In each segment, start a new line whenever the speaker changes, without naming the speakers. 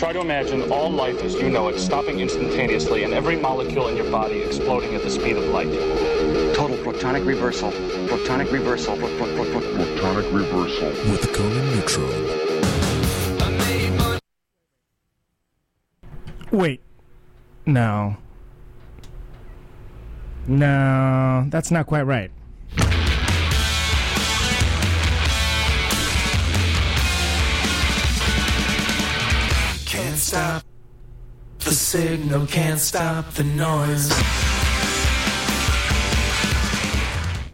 Try to imagine all life as you know it stopping instantaneously and every molecule in your body exploding at the speed of light.
Total protonic reversal. Protonic reversal. Pro- pro- pro- pro-
Protonic reversal.
with Conan Neutron.
Wait. No. No, that's not quite right.
Stop the signal, can't stop the noise.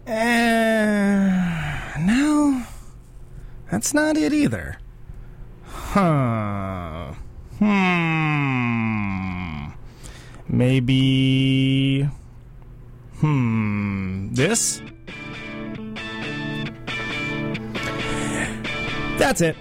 Uh, no, that's not it either. Huh. Hmm. Maybe. Hmm. This? That's it.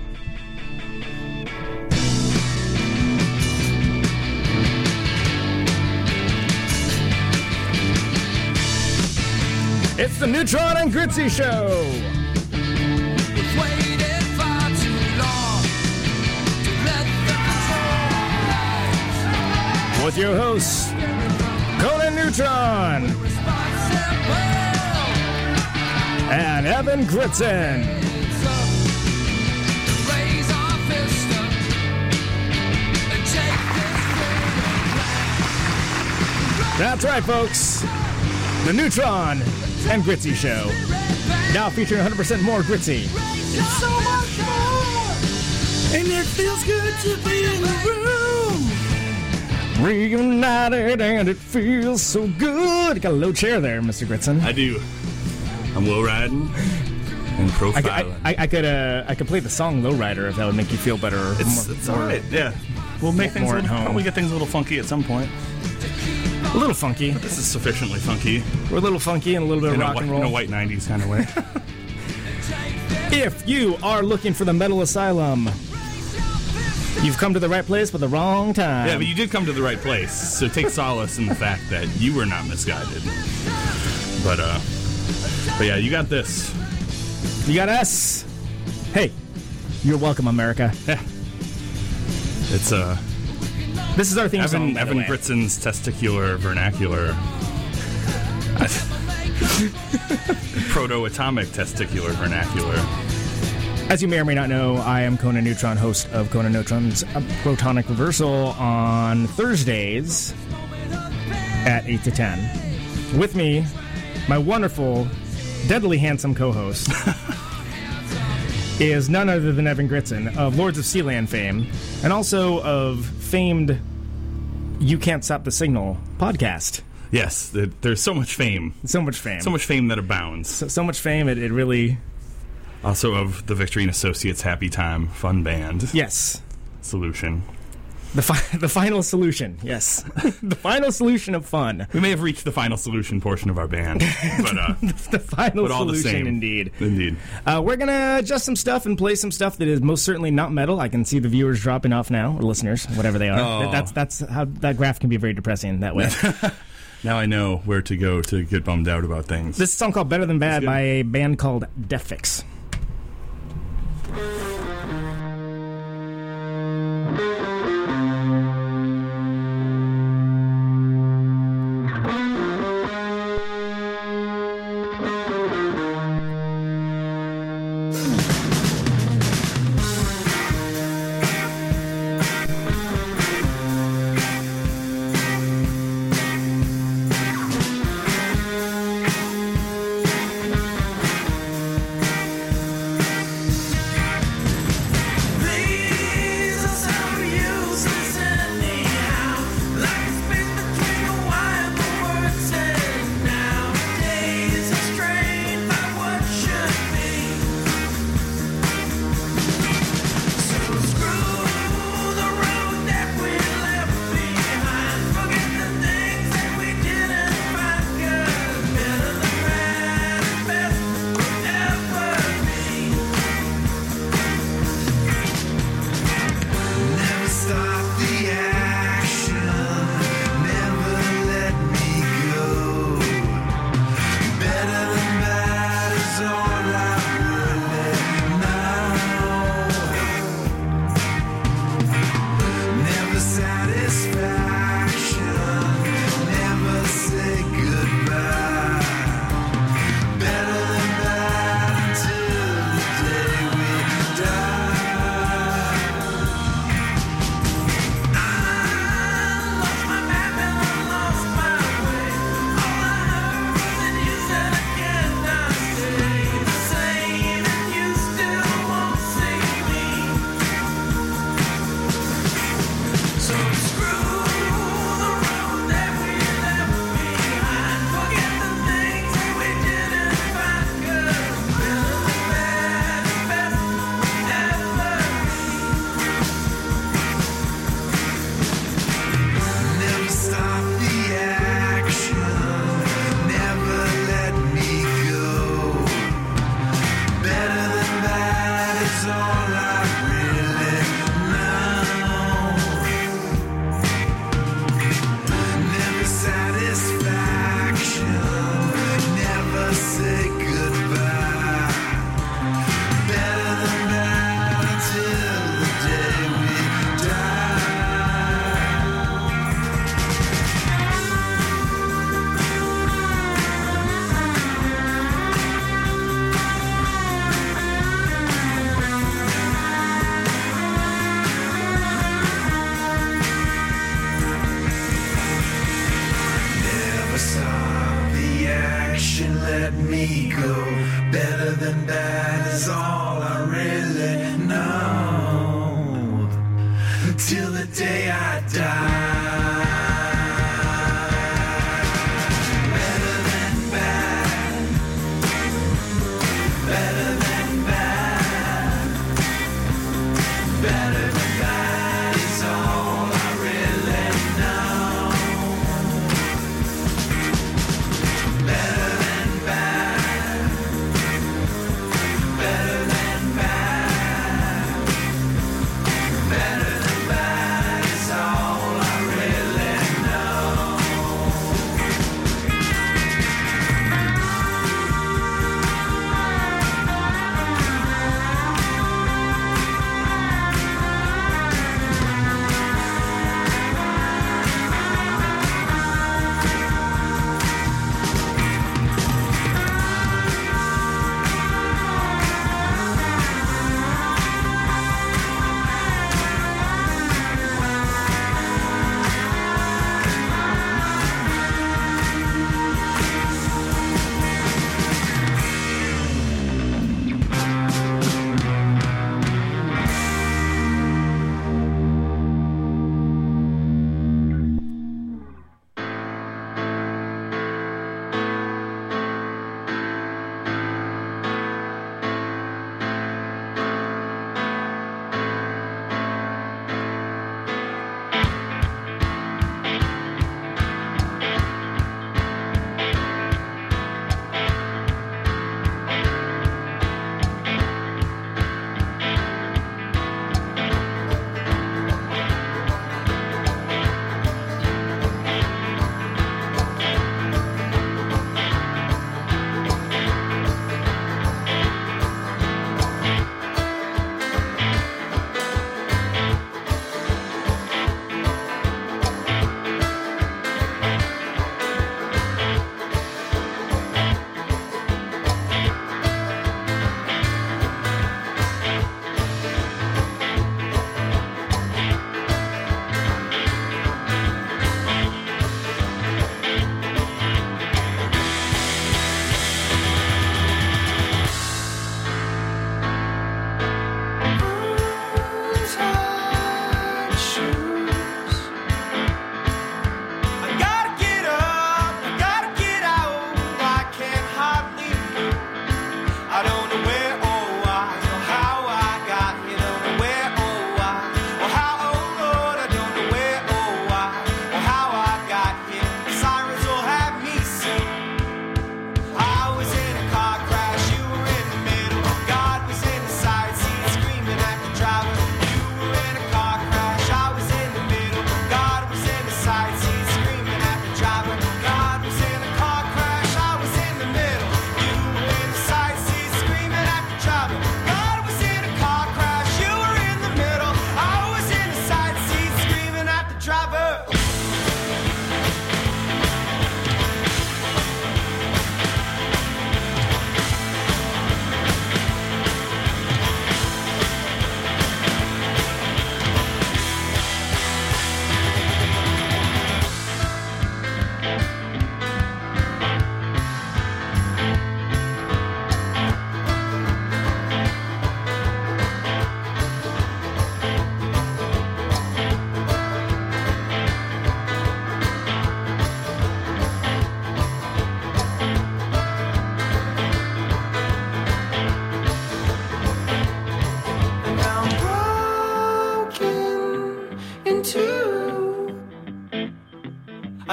It's the Neutron and Gritzy Show. With your hosts, Conan Neutron and Evan Gritzen. That's right, folks. The Neutron and Gritzy Show. Now featuring 100% more Gritzy.
It's so much more, and it feels good to be in the room.
Reunited and it feels so good. Got a low chair there, Mr. Gritzen.
I do. I'm low riding and
I,
profiling.
I, I, I could uh, I could play the song Lowrider if that would make you feel better.
it's
more-
it's
more-
all right. Yeah, we'll make things
more
a
at
little,
home.
probably get things a little funky at some point.
A little funky.
This is sufficiently funky
We're a little funky and a little bit of
in a,
rock
whi-
and
in a white '90s kind of way.
If you are looking for the Metal Asylum, you've come to the right place but the wrong time.
yeah, but you did come to the right place. So take solace in the fact that you were not misguided. But uh, but yeah, you got this.
You got us. Hey, you're welcome, America.
It's uh,
This is our theme song.
Evan
the
Evan
way.
Britsen's testicular vernacular. Proto-atomic testicular vernacular.
As you may or may not know, I am Conan Neutron, host of Conan Neutron's uh, Protonic Reversal on Thursdays at 8 to 10. With me, my wonderful, deadly handsome co host is none other than Evan Gritzen of Lords of Sealand fame and also of famed You Can't Stop the Signal podcast.
Yes, there- there's so much fame,
So much fame.
so much fame that abounds.
so, so much fame, it, it really.
Also of the Victory and Associates Happy Time Fun Band
Yes.
solution.
The, fi- the final solution, yes. the final solution of fun.
We may have reached the final solution portion of our band, but uh,
The final
but all the
solution,
same,
indeed.
indeed.
Uh, we're gonna adjust some stuff and play some stuff that is most certainly not metal. I can see the viewers dropping off now, or listeners, whatever they are.
Oh.
That- That's that's how that graph can be very depressing that way.
Now I know where to go to get bummed out about things.
this is a song called "Better Than Bad" by a band called
Deathfix.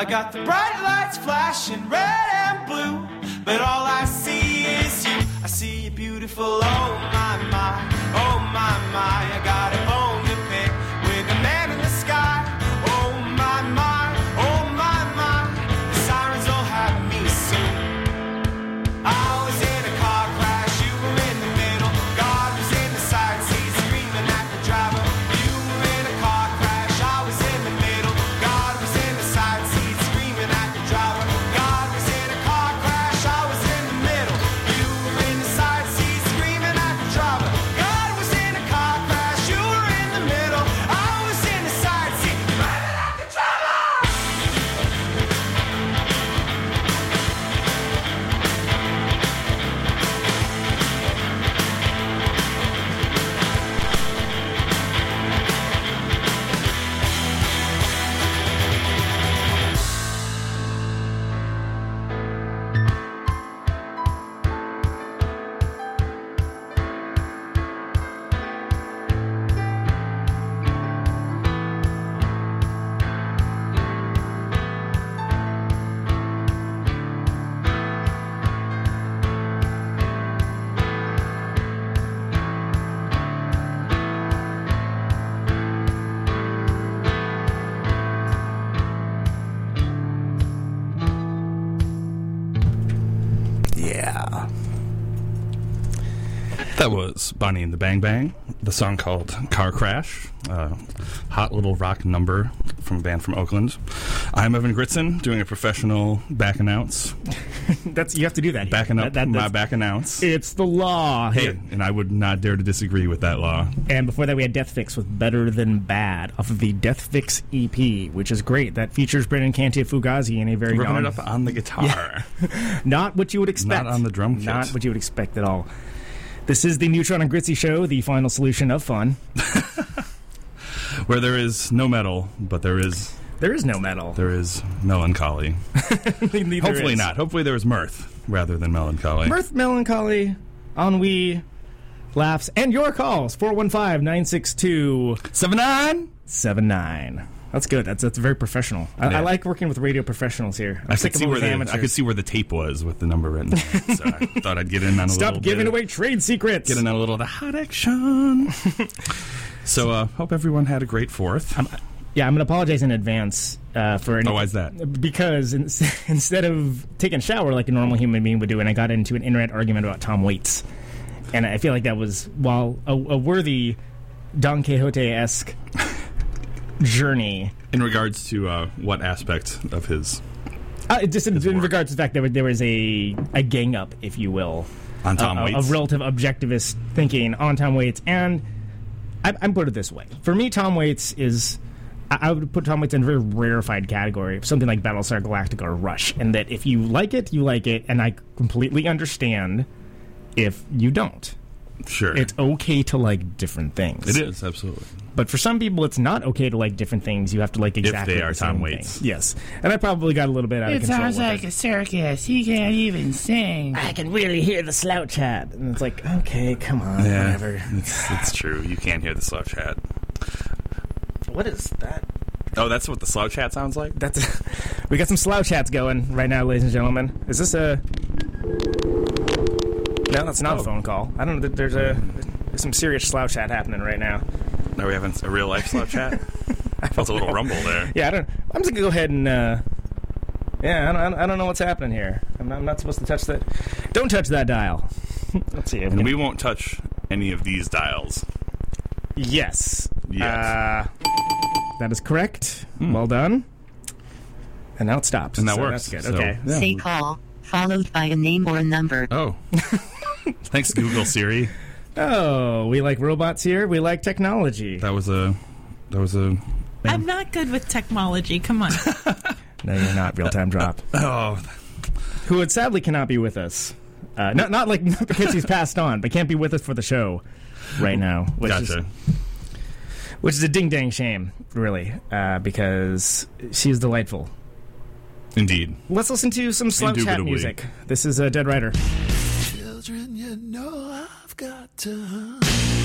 I got the bright lights flashing red and blue, but all I see is you. I see you beautiful, oh my my, oh my my, I got it, oh was
Bonnie and the Bang Bang, the song called Car Crash, uh, hot little rock number from a band from Oakland. I'm Evan Gritzen, doing a professional back announce.
That's you have to do that. here.
Backing up
That- that-
my back announce.
It's the law.
Hey, and I would not dare to disagree with that law.
And before that, we had Deathfix with Better Than Bad off of the Deathfix EP, which is great. That features Brendan Canty of Fugazi in a very young,
it up on the guitar.
not what you would expect.
Not on the drum kit.
Not what you would expect at all. This is the Neutron and Gritzy Show, the final solution of fun.
Where there is no metal, but there is
There is no metal.
there is melancholy. Hopefully
is.
not. Hopefully there is mirth rather than melancholy.
Mirth, melancholy, ennui, laughs, and your calls 415 962
Seven nine.
79. That's good. That's that's very professional. I,
Yeah.
I like working with radio professionals here. I'm
I could see where the,
amateurs.
I could see where the tape was with the number written. so I thought I'd get in on a
Stop
little
giving
bit.
away trade secrets.
Get in on a little of the hot action. so uh, hope everyone had a great fourth.
Yeah, I'm going to apologize in advance uh, for any.
Oh, why's that?
Because in, instead of taking a shower like a normal human being would do, and I got into an internet argument about Tom Waits, and I feel like that was while a, a worthy Don Quixote esque journey.
In regards to uh, what aspect of his
Uh, just in, in regards to the fact that there was a a gang up, if you will,
on Tom
uh,
Waits?
of relative objectivist thinking on Tom Waits, and I, I'm put it this way: for me, Tom Waits is. I I would put Tom Waits in a very rarefied category, of something like Battlestar Galactica or Rush, and that if you like it, you like it, and I completely understand if you don't.
Sure,
It's okay to like different things.
it is absolutely.
But for some people, it's not okay to like different things. You have to like exactly
they are
the same
Tom
thing. Yes, and I probably got a little bit out of control.
It
control.
sounds like
it.
a circus. He can't even sing.
I can really hear the slouch hat, and it's like, okay, come on,
Yeah,
whatever.
it's, it's true. You can't hear the slouch hat.
What is that?
Oh, that's what the slouch hat sounds like.
That's we got some slouch hats going right now, ladies and gentlemen. Is this a? No, that's not a
Oh.
phone call. I don't know. There's a there's some serious slouch hat happening right now.
Are we having a real life slouch hat? I felt a little rumble there.
Yeah, I don't. I'm just gonna go ahead and. Uh, yeah, I don't, I don't know what's happening here. I'm not, I'm not supposed to touch that. Don't touch that dial. Let's see.
And we won't touch any of these dials.
yes.
Yes.
Uh, that is correct. Well done. And now it stops.
And that
So
works.
That's good.
So,
okay.
yeah.
Say call, followed by a name or a number.
Oh. Thanks, Google Siri.
Oh, we like robots here. We like technology.
That was a. That was a.
I'm not good with technology. Come on.
No, you're not. Real time drop.
Oh,
Who would sadly cannot be with us. Uh, not not like not because he's passed on, but can't be with us for the show right now. Which
gotcha.
Is, which is a ding dang shame, really, uh, because she is delightful.
Indeed.
Let's listen to some slouch hat music. This is uh, Dead Rider.
Children, you know I've got to. I've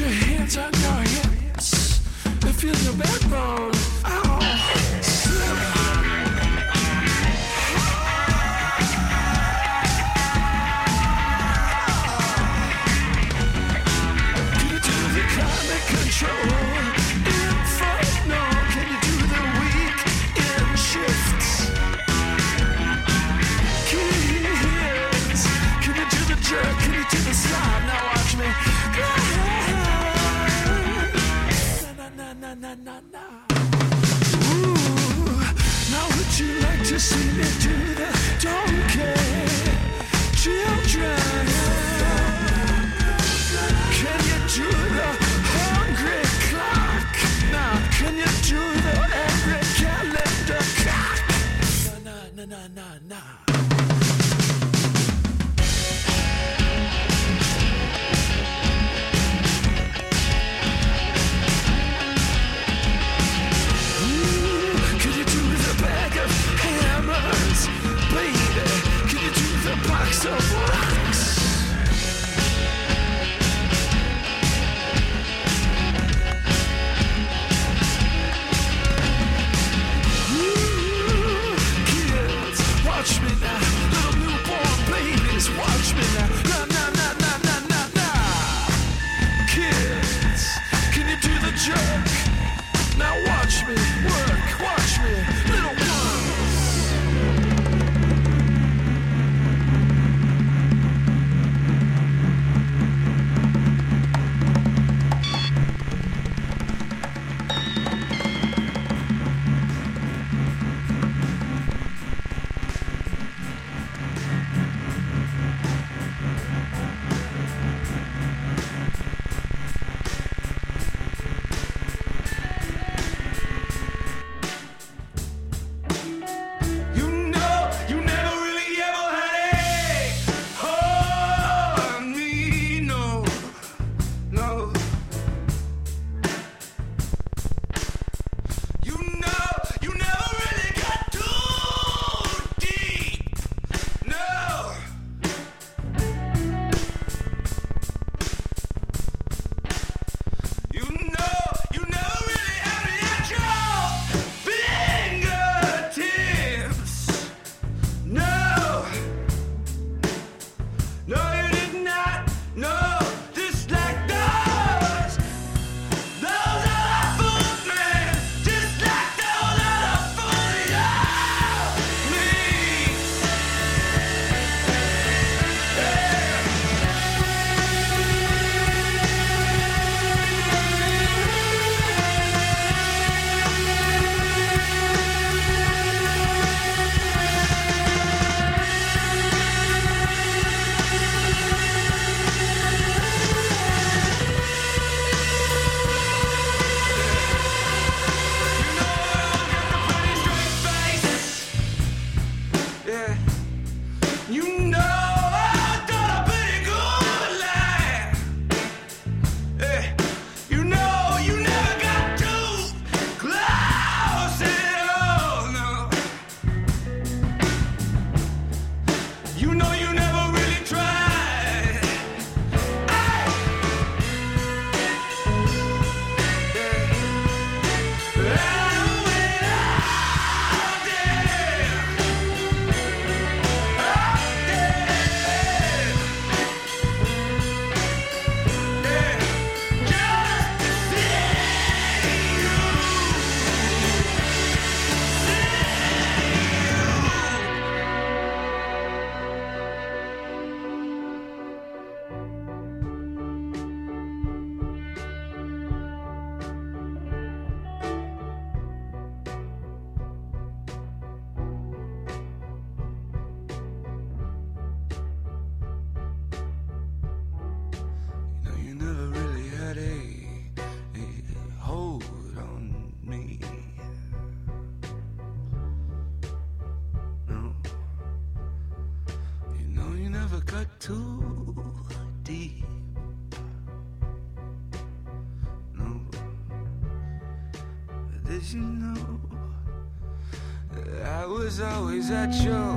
your hands on your hips and feel your backbone. Ow.
nah, nah, nah. so at your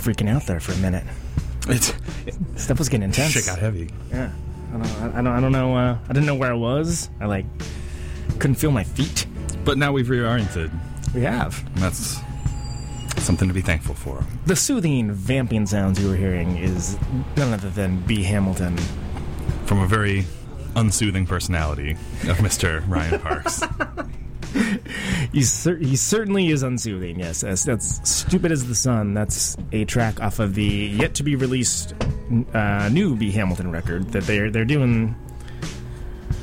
freaking out there for a minute.
It's
Stuff was getting intense.
shit got heavy.
Yeah. I don't, I don't, I don't know. Uh, I didn't know where I was. I like couldn't feel my feet.
But now we've reoriented.
We have
And that's something to be thankful for.
the soothing vamping sounds you were hearing is none other than B. Hamilton.
From a very unsoothing personality of Mr. Ryan Parks.
He's cer- he certainly is unsoothing. Yes, that's, that's stupid as the sun. That's a track off of the yet to be released uh, new B. Hamilton record that they're they're doing.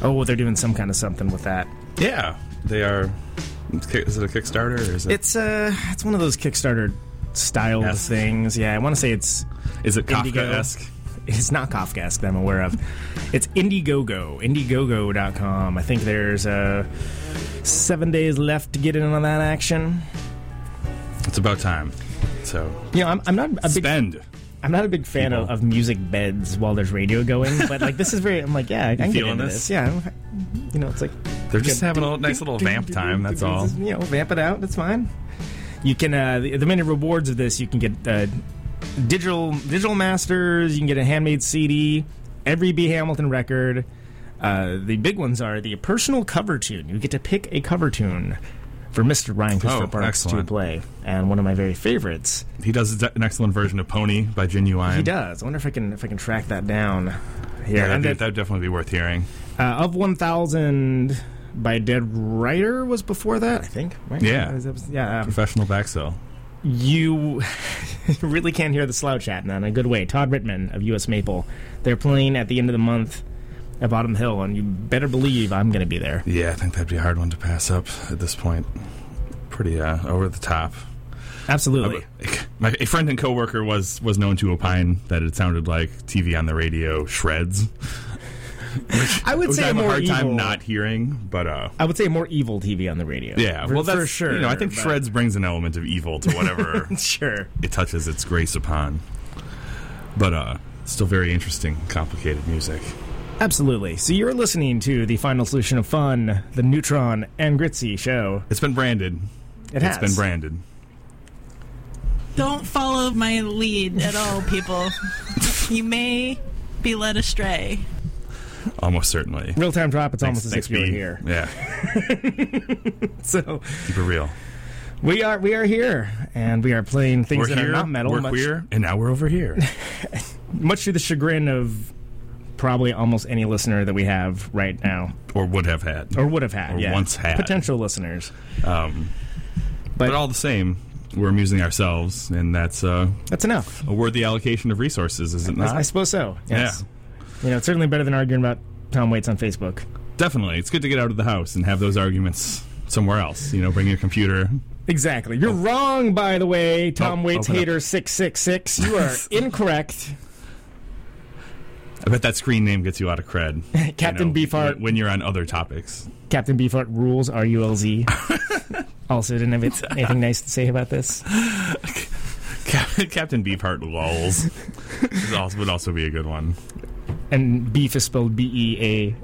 Oh, they're doing some kind of something with that.
yeah, they are. Is it a Kickstarter or is it?
It's uh, it's one of those Kickstarter styled things. Yeah, I want to say it's
is it
Indigo.
Kafka-esque?
It's not Kafkaesque that I'm aware of. It's Indiegogo, Indiegogo.com. I think there's uh, seven days left to get in on that action.
It's about time. So
You know, I'm, I'm not a big
spend.
I'm not a big fan of, of music beds while there's radio going, but like this is very. I'm like, yeah, I can get
feeling
into
this?
this. Yeah, I'm- you know, it's like
They're just having a nice little vamp time. That's all.
You know, vamp it out. That's fine. You can uh, the, the many rewards of this. You can get uh, digital digital masters. You can get a handmade CD. Every B Hamilton record. Uh, the big ones are the personal cover tune. You get to pick a cover tune for Mr. Ryan Christopher
Oh,
Parks to play, and one of my very favorites.
He does an excellent version of Pony by Ginuwine.
He does. I wonder if I can if I can track that down here.
Yeah, that'd, be,
that-
that'd definitely be worth hearing.
Uh, of 1000 by Dead Rider was before that, I think. Right?
Yeah.
That was- yeah. um,
Professional back sell.
you really can't hear the slouch hat in a good way. Todd Rittmann of US Maple. They're playing at the end of the month at Bottom Hill, and you better believe I'm going to be there.
Yeah, I think that'd be a hard one to pass up at this point. Pretty uh, over the top.
Absolutely.
My a friend and coworker was was known to opine that it sounded like TV on the radio shreds.
I would
Which
say
I have a
more
hard time
evil.
not hearing, but uh,
I would say more evil TV on the radio.
yeah,
for,
well, that's
for sure.
You know, I think
but-
shreds brings an element of evil to whatever
Sure.
it touches its grace upon. But uh, still very interesting, complicated music.
Absolutely. So you're listening to the final solution of fun, the Neutron and Gritzy show.
It's been branded.
It has
It's been branded.
Don't follow my lead at all, people. you may be led astray.
Almost certainly.
Real time drop. It's almost as
Thanks,
if you were here.
Yeah,
So
keep it real.
we are we are here, and we are playing things
We're
that
here.
are not metal.
we're
much,
queer, and now we're over here.
much to the chagrin of probably almost any listener that we have right now,
or would have had,
or would have had,
Or
yeah,
once had.
potential listeners.
Um,
But-
but, all the same, we're amusing ourselves, and that's uh,
That's enough.
a worthy allocation of resources, is it not?
I, I suppose so. Yes. You know, it's certainly better than arguing about Tom Waits on Facebook.
Definitely, it's good to get out of the house and have those arguments somewhere else. You know, bring your computer.
Exactly. You're wrong, by the way, Tom
Oh,
Waits hater six six six. You are incorrect.
I bet that screen name gets you out of cred, you
Captain
know,
Beefheart.
when- you're on other topics.
Captain Beefheart rules. R U L Z. also, didn't have it- anything nice to say about this.
Captain Beefheart lulls Is also- would also be a good one.
And beef is spelled B E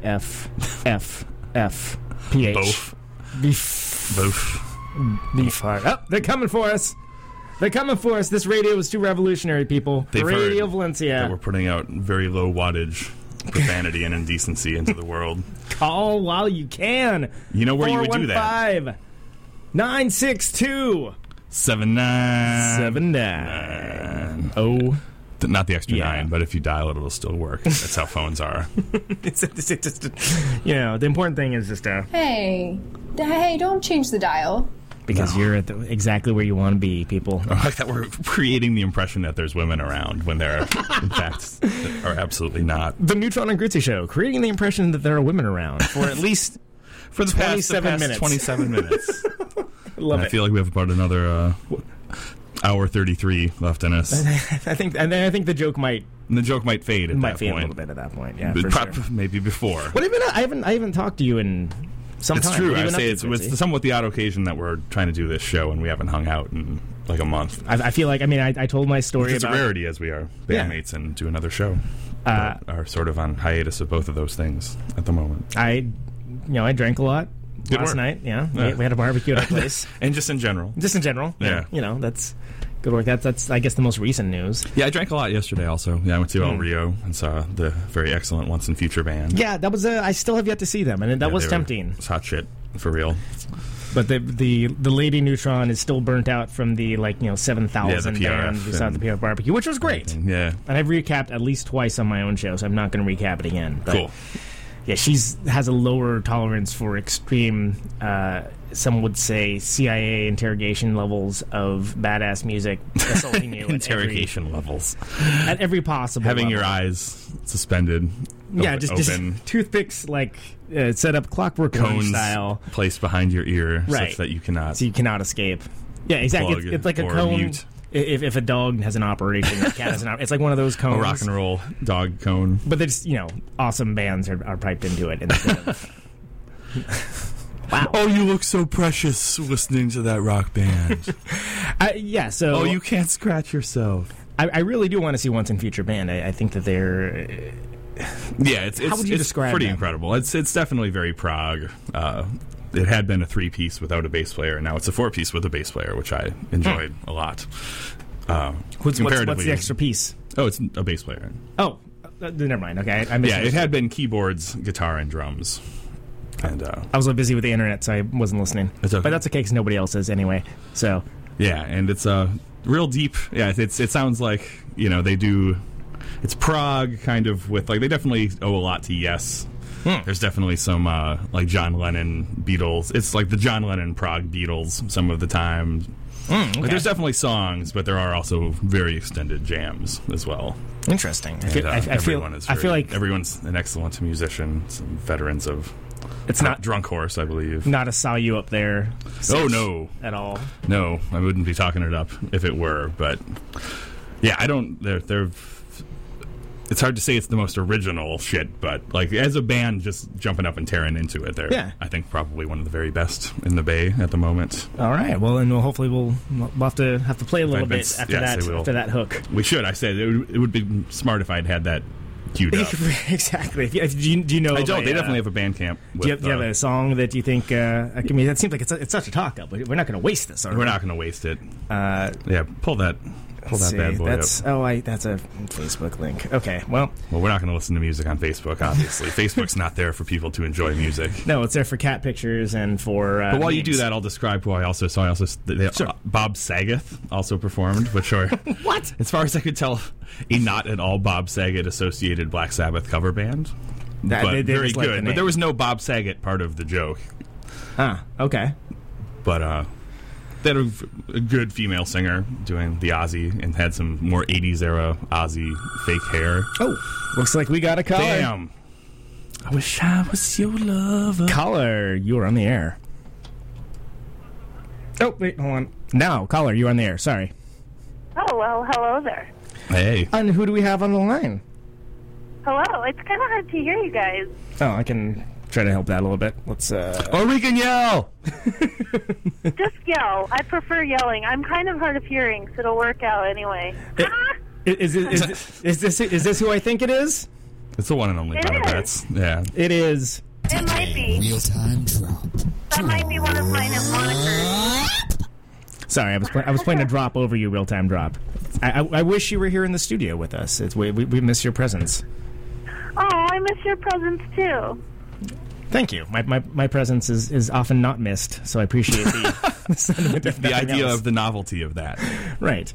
A F F F P H.
Both,
Beef.
both.
Beefheart. Oh, they're coming for us. They're coming for us. This radio is too revolutionary, people.
They've
radio
heard
Valencia.
That we're putting out very low wattage profanity and indecency into the world.
Call while you can.
You know where you would do that?
962
Seven
79. Oh.
Not the extra
Yeah.
nine, but if you dial it, it'll still work. That's how phones are.
It's, it's, it's just, you know, the important thing is just uh,
Hey, hey, don't change the dial.
Because you're at the, exactly where you want to be, people.
I like that we're creating the impression that there's women around when there, in fact, are absolutely not.
The Neutron and Gritzy Show, creating the impression that there are women around for at least
For the past, the
27
past
minutes.
27 minutes.
love
I
it.
feel like we have about another uh, hour 33 left in us.
I think, and then I think the joke might
And the joke might fade at
might
that
fade a little bit at that point. Yeah,
prob-
sure.
Maybe before.
What even? I haven't. I haven't talked to you in some
It's true. I say it's, it's somewhat the odd occasion that we're trying to do this show and we haven't hung out in like a month.
I, I feel like. I mean, I, I told my story
It's a rarity as we are
Yeah.
bandmates and do another show.
Uh,
are sort of on hiatus of both of those things at the moment.
I, you know, I drank a lot last
work.
night. Yeah,
Yeah.
We, we had a barbecue at our place.
And just in general.
Just in general.
Yeah.
you know, that's good work. That's that's I guess the most recent news.
Yeah, I drank a lot yesterday also. Yeah, I went to
Hmm.
El Rio and saw the very excellent Once and Future band.
Yeah, that was. Uh, I still have yet to see them, and that
Yeah,
was tempting.
It's hot shit, for real.
But the the the Lady Neutron is still burnt out from the like you know seven thousand
Yeah, PRF
band we saw at the
and-
PR barbecue, which was great.
Yeah.
And I've recapped at least twice on my own show, so I'm not going to recap it again. But
Cool.
Yeah, she's has a lower tolerance for extreme. Uh, some would say CIA interrogation levels of badass music assaulting you at every,
Interrogation levels.
at every possible.
Having your eyes suspended.
yeah,
open,
just, just
open
toothpicks like uh, set up clockwork
cones
style,
placed behind your ear
Right.
such that you cannot.
so you cannot escape. Yeah, exactly. It's, it's like a cone.
mute.
If, if a dog has an operation, a cat has an operation. It's like one of those cones.
a rock and roll dog cone.
But there's you know awesome bands are, are piped into it. instead of- wow.
Oh, you look so precious listening to that rock band.
I, yeah. So
oh, you can't scratch yourself.
I, I really do want to see Once and Future Band. I, I think that they're.
Yeah, it's, it's,
would you
it's pretty
them?
incredible. It's it's definitely very prog. Uh, it had been a three piece without a bass player, and now it's a four piece with a bass player, which I enjoyed a lot. Uh,
What's, what's, what's the extra piece?
Oh, it's a bass player.
Oh, uh, never mind. Okay, I, I
Yeah, it had been keyboards, guitar, and drums. And uh,
I was so busy with the internet, so I wasn't listening.
It's okay.
But that's okay because nobody else is anyway. So
yeah, and it's uh, real deep. Yeah, it's it sounds like you know they do. It's prog kind of with like they definitely owe a lot to Yes.
Hmm.
There's definitely some uh, like John Lennon Beatles. It's like the John Lennon prog Beatles some of the time.
Mm,
Like, there's definitely songs, but there are also very extended jams as well.
interesting. I
And,
feel,
uh,
I, I feel,
everyone is
I feel like
everyone's an excellent musician. Some veterans of
it's not
Drunk Horse, I believe.
not a saw you up there.
Oh no,
at all.
No, I wouldn't be talking it up if it were, but yeah, I don't. They're, they're. It's hard to say it's the most original shit, but like as a band, just jumping up and tearing into it, they're
Yeah.
I think probably one of the very best in the Bay at the moment.
All right. Well, and we'll hopefully we'll we'll have to have to play a little bit after
yes,
that after that hook.
We should. I said it would, it would be smart if I'd had that queued up.
exactly. Do you, do you know?
I don't.
a,
They
uh,
definitely have a band camp. With,
Do you, have, do you have
uh,
a song that you think? Uh, I mean, that seems like it's, it's such a talk up. but We're not going to waste this. Are
we're not going to waste it.
Uh,
Yeah, pull that. Pull that
See,
bad boy
that's
up.
oh, I that's a Facebook link. Okay, well,
Well, we're not going to listen to music on Facebook, obviously. Facebook's not there for people to enjoy music.
no, it's there for cat pictures and for. Uh,
But while you do that, I'll describe who I also saw. I also they,
Sure.
Bob Saget also performed, which are
What?
as far as I could tell, a not at all Bob Saget associated Black Sabbath cover band.
That-
but
they- they
very
like the
good. But there was no Bob Saget part of the joke.
Ah, okay.
But uh, they had a, a good female singer doing the Ozzy and had some more '80s era Ozzy fake hair.
Oh, looks like we got a caller.
Damn. I wish I was your lover.
Caller, you are on the air. Oh, wait, hold on. Now, caller, you're on the air. Sorry.
Oh, well, hello there.
Hey.
And who do we have on the line?
Hello. It's kind of hard to hear you guys.
Oh, I can try to help that a little bit. Let's, uh.
Or we can yell.
Just yell. I prefer yelling. I'm kind of hard of hearing, so it'll work out anyway.
Is, is, is, is, this, is this who I think it is?
It's the one and only
It
Butter Yeah.
It is.
It might be.
Real time drop.
That might be one of my new monikers.
Sorry, I was play- I was playing a drop over you, real time drop. I, I, I wish you were here in the studio with us. It's, we, we, we miss your presence.
Oh, I miss your presence too.
Thank you. My, my, my presence is, is often not missed, so I appreciate the, the sentiment. if
The idea
else.
of the novelty of that.
right.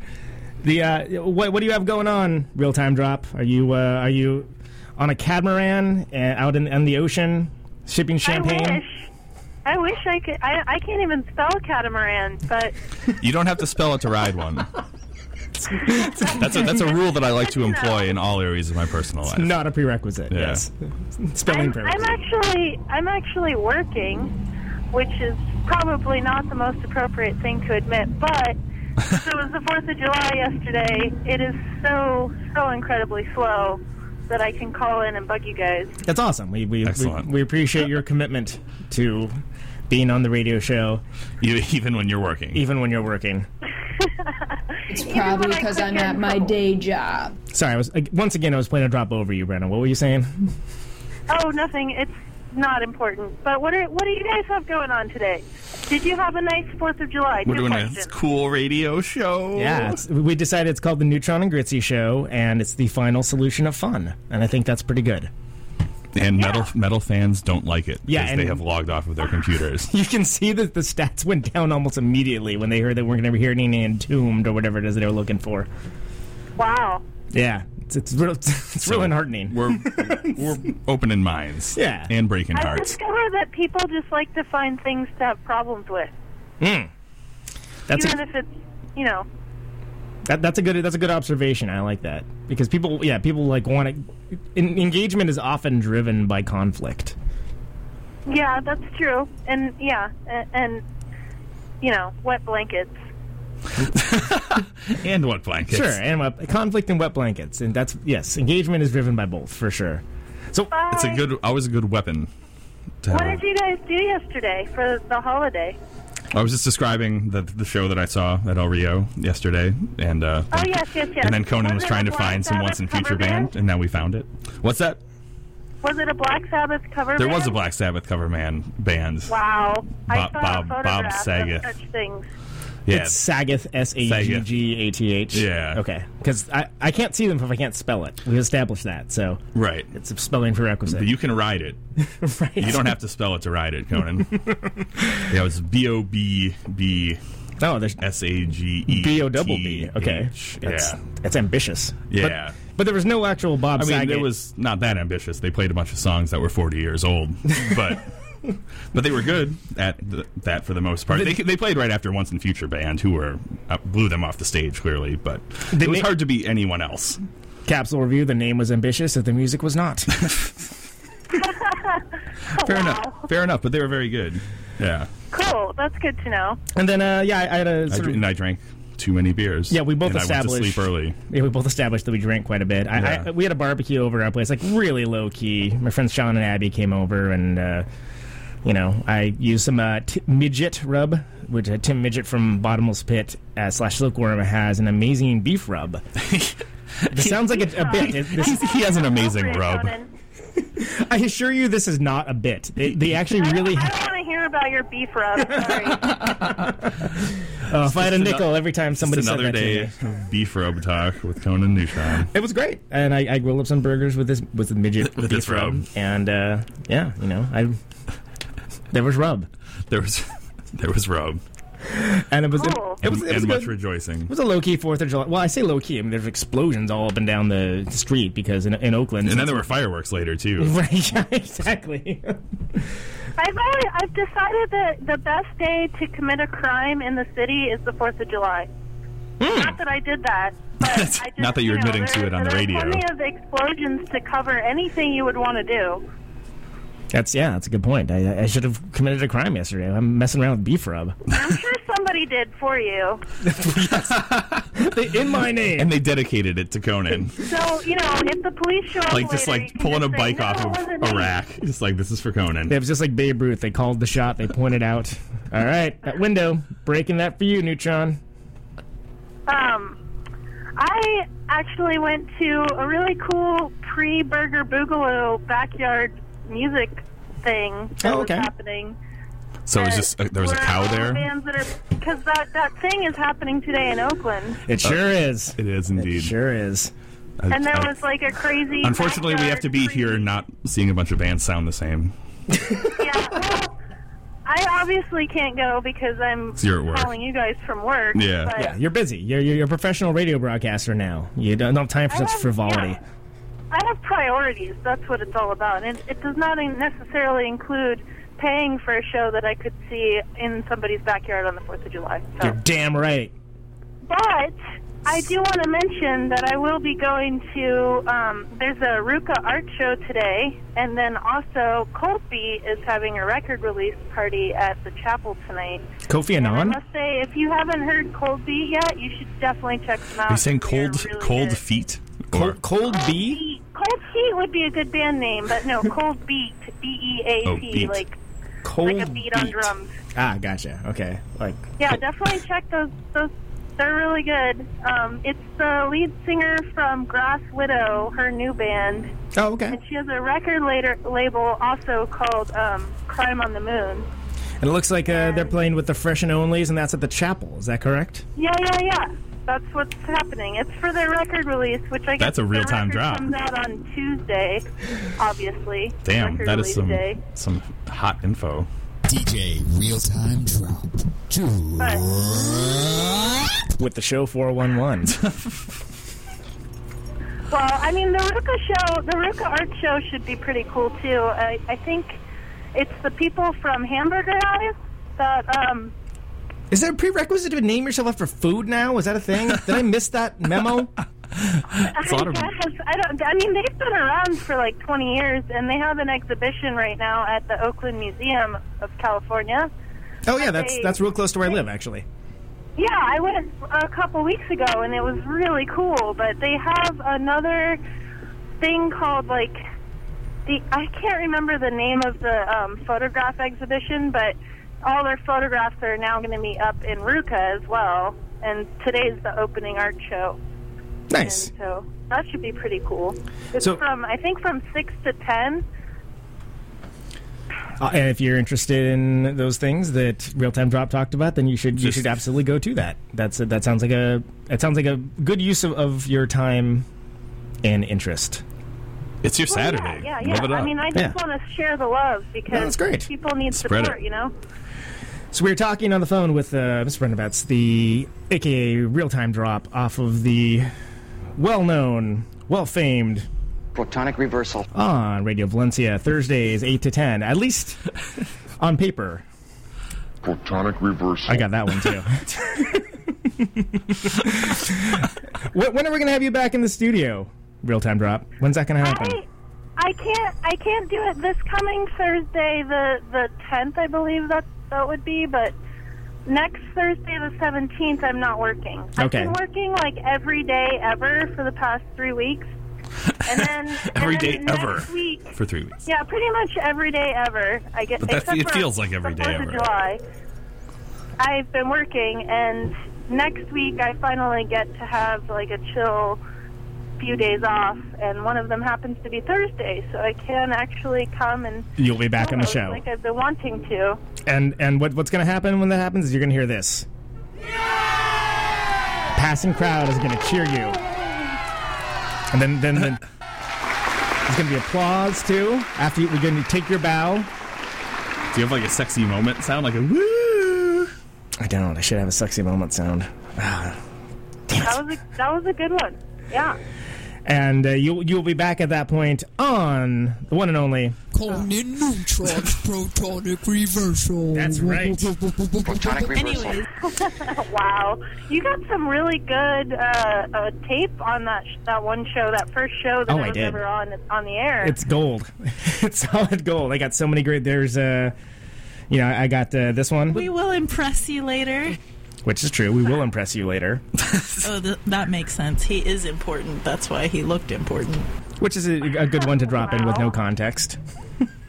The uh, what what do you have going on? Real time drop. Are you uh, are you on a catamaran uh, out in, in the ocean shipping champagne?
I wish. I wish I could. I, I can't even spell catamaran, but
You don't have to spell it to ride one. that's a that's a rule that I like to employ in all areas of my personal life.
Not a prerequisite.
Yeah.
Yes. Spelling
I'm. I'm actually I'm actually working, which is probably not the most appropriate thing to admit. But so it was the Fourth of July yesterday. It is so so incredibly slow that I can call in and bug you guys.
That's awesome. We we, we we appreciate your commitment to being on the radio show,
You, even when you're working.
even when you're working.
It's probably because I'm at my day job.
Sorry, I was uh, once again I was playing a drop over you, Brenna. What were you saying?
Oh, nothing. It's not important. But what are what do you guys have going on today? Did you have a nice Fourth of July?
We're
Two
doing a cool radio show.
Yeah, it's, we decided it's called the Neutron and Gritzy Show, and it's the final solution of fun, and I think that's pretty good.
And metal metal fans don't like it
Yeah,
because
and-
they have logged off of their computers.
You can see that the stats went down almost immediately when they heard that we're going to be hearing entombed or whatever it is they were looking for.
Wow.
Yeah, it's it's real, it's
So
real enheartening.
We're we're opening minds.
Yeah.
And breaking
I've
hearts.
discovered that people just like to find things to have problems with, hmm.
That's
even
a,
if it's you know.
That, that's a good that's a good observation. I like that because people yeah people like want to en- engagement is often driven by conflict.
Yeah, that's true. And yeah, and, and you know, wet blankets.
And what blankets?
Sure, and wet, conflict and wet blankets, and that's yes, engagement is driven by both for sure. So
It's a good always a good weapon. To
What
have.
did you guys do yesterday for the holiday?
I was just describing the the show that I saw at El Rio yesterday, and uh,
Oh yes, yes, yes.
and then Conan was
it
trying to find some Once and Future band, and now we found it. What's that?
Was it a Black Sabbath cover
There
band?
was a Black Sabbath cover man band.
Wow. I
Bob-
saw
Bob- Bob
photograph
Saget.
of such things.
Yeah,
it's Sagath S A G G A T H.
Yeah.
Okay, because I I can't see them if I can't spell it. We established that, so
right.
it's a spelling prerequisite.
But you can ride it.
right.
You don't have to spell it to ride it, Conan. yeah, it was B O B B
No, there's
S A G E
B O double B. Okay, that's
Yeah.
that's ambitious.
Yeah.
but, but there was no actual Bob
I mean,
Saget.
it was not that ambitious. They played a bunch of songs that were 40 years old, but but they were good at th- that for the most part. They, they played right after Once and Future Band, who were uh, blew them off the stage clearly, but it was
ma-
hard to be anyone else.
capsule review. The name was ambitious, and the music was not.
Fair
wow.
enough. Fair enough, but they were very good. Yeah,
Cool. That's good to know.
and then uh, yeah, I, I had a
I,
sort
dr-
of
and I drank too many beers.
Yeah, we both
and I went to
established-
sleep early.
Yeah, we both established that we drank quite a bit. I,
Yeah.
I, we had a barbecue over at our place, like really low key. My friends Sean and Abby came over, and uh, you know, I used some uh, t- midget rub, which uh, Tim Midyett from Bottomless Pit uh, slash Silkworm has an amazing beef rub. this sounds like a, a bit. It- this-
he has an amazing rub.
I assure you, this is not a bit. They, they actually
I,
really.
I don't want to hear about your beef rub. Sorry.
Oh, if I had a nickel every time somebody said
another
that to
day
me.
of beef rub talk with Conan Neutron.
It was great, and I, I grilled up some burgers with this with the midget
With
beef
this rub.
and uh, yeah, you know, I there was rub,
There was there was rub.
and it was
Cool.
it, oh. it was
and
was
and much rejoicing.
It was a low key Fourth of July. Well, I say low key. I mean, there's explosions all up and down the street because in, in Oakland,
And then there were fireworks later too.
right, yeah, exactly.
I've always, I've decided that the best day to commit a crime in the city is the Fourth of July. Hmm. Not that I did that, but I just,
Not that you're
you know,
admitting to it on the
there are
radio.
Plenty of explosions to cover anything you would want to do.
That's yeah, that's a good point. I, I should have committed a crime yesterday. I'm messing around with beef rub
I'm sure somebody did for you.
in my name.
And they dedicated it to Conan.
So you know, if the police show up
like just
later,
like pulling a
just say,
bike
"No,
off
it
of
wasn't me."
a rack. Just like this is for Conan.
It was just like Babe Ruth. They called the shot. They pointed out. All right, that window breaking that for you, Neutron.
Um, I actually went to a really cool pre-Burger Boogaloo backyard music thing that
Oh, okay.
was happening.
So it was just uh, there was a cow there.
Bands that are because that that thing is happening today in Oakland,
It sure is.
It is indeed.
It sure is.
I-
and there
I-
was like a crazy.
unfortunately, we have to be
backyard
here not seeing a bunch of bands sound the same.
Yeah, well, I obviously can't go because I'm
you're at work.
calling you guys from work.
Yeah.
Yeah, you're busy. You're, you're, you're a professional radio broadcaster now. You don't have time for
I
such
have-
frivolity.
yeah. I have priorities. That's what it's all about. And it, does not necessarily include paying for a show that I could see in somebody's backyard on the 4th of July. So.
You're damn right.
But I do want to mention that I will be going to, um, there's a Ruka art show today, and then also Cold Beat is having a record release party at the chapel tonight.
Kofi
And I must say, if you haven't heard Cold Beat yet, you should definitely check them out.
Are you saying cold
really
cold
good.
feet? Or
Cold, cold bee?
Beat. Cold Feet would be a good band name, but no, Cold Beat, B E A
Oh,
T,
beat.
like
Cold
like a beat on drums.
Ah, gotcha. Okay. Like,
Yeah, definitely check those. Those they're really good. Um, it's the lead singer from Grass Widow, her new band,
oh, okay.
and she has a record later, label also called um, Crime on the Moon.
And it looks like uh, they're playing with the Fresh and Onlys, and that's at the chapel. Is that correct?
Yeah, yeah, yeah. That's what's happening. It's for their record release, which I guess
That's a real-time drop.
Comes out on Tuesday, obviously.
damn, that is some
day.
some hot info.
DJ Real Time Drop.
With the show 411.
Well, I mean, the Ruka show, the Ruka art show should be pretty cool too. I, I think it's the people from Hamburger Eyes that. Um,
Is there a prerequisite to name yourself after food now? Is that a thing? Did I miss that memo?
I
a lot of-
guess I don't. I mean, they've been around for like 20 years, and they have an exhibition right now at the Oakland Museum of California.
Oh, yeah, that's that's real close to where I live, actually.
Yeah, I went a couple weeks ago, and it was really cool. But they have another thing called like the I can't remember the name of the um, photograph exhibition, but all their photographs are now going to be up in Ruka as well. And today's the opening art show,
Nice.
and so that should be pretty cool. It's
So-
from I think from six to ten.
Uh, and if you're interested in those things that Real Time Drop talked about, then you should you should absolutely go to that. That's that sounds like a it sounds like a good use of, of your time and interest.
It's your
Well,
Saturday.
Yeah, yeah,
Live it
yeah. I mean, I just
Yeah.
want to share the love because
that's great.
people need
Spread
support.
it.
You know.
So we were talking on the phone with uh, Mr. Brennebatts, the AKA Real Time Drop off of the well-known, well-famed
Protonic reversal.
on Radio Valencia Thursdays eight to ten, at least on paper.
Protonic reversal.
I got that one too. when, when are we going to have you back in the studio? Real time drop. When's that going to happen?
I I can't I can't do it this coming Thursday the the tenth I believe that that would be but next Thursday the seventeenth I'm not working.
Okay.
I've been working like every day ever for the past three weeks. And then
Every
and then next
ever
Week,
for three weeks.
yeah, pretty much every day ever. I get
But that-
except
it feels like every day
the
day
4th of
ever.
July. I've been working and next week I finally get to have like a chill few days off, and one of them happens to be Thursday, so I can actually come and
You'll be back on the show.
like I've been wanting to.
And and what what's going to happen when that happens is you're going to hear this. Passing crowd is going to cheer you. And then then, then there's going to be applause too. After you, we're going to take your bow.
Do you have like a sexy moment sound, like a woo?
I don't. I should have a sexy moment sound. Ah.
That was a, that was a good one. Yeah.
And uh, you'll you'll be back at that point on the one and only.
Conan Neutron's protonic reversal.
That's right.
Protonic reversal.
Anyways,
wow, you got some really good uh, uh, tape on that sh- that one show, that first show that
Oh,
I
I
was
did.
ever on on the air.
It's gold. it's solid gold. I got so many great. There's uh, you know, I got uh, this one,
we will impress you later.
Which is true. We will impress you later.
Oh, th- that makes sense. He is important. That's why he looked important.
Which is a, a good one to drop in with no context.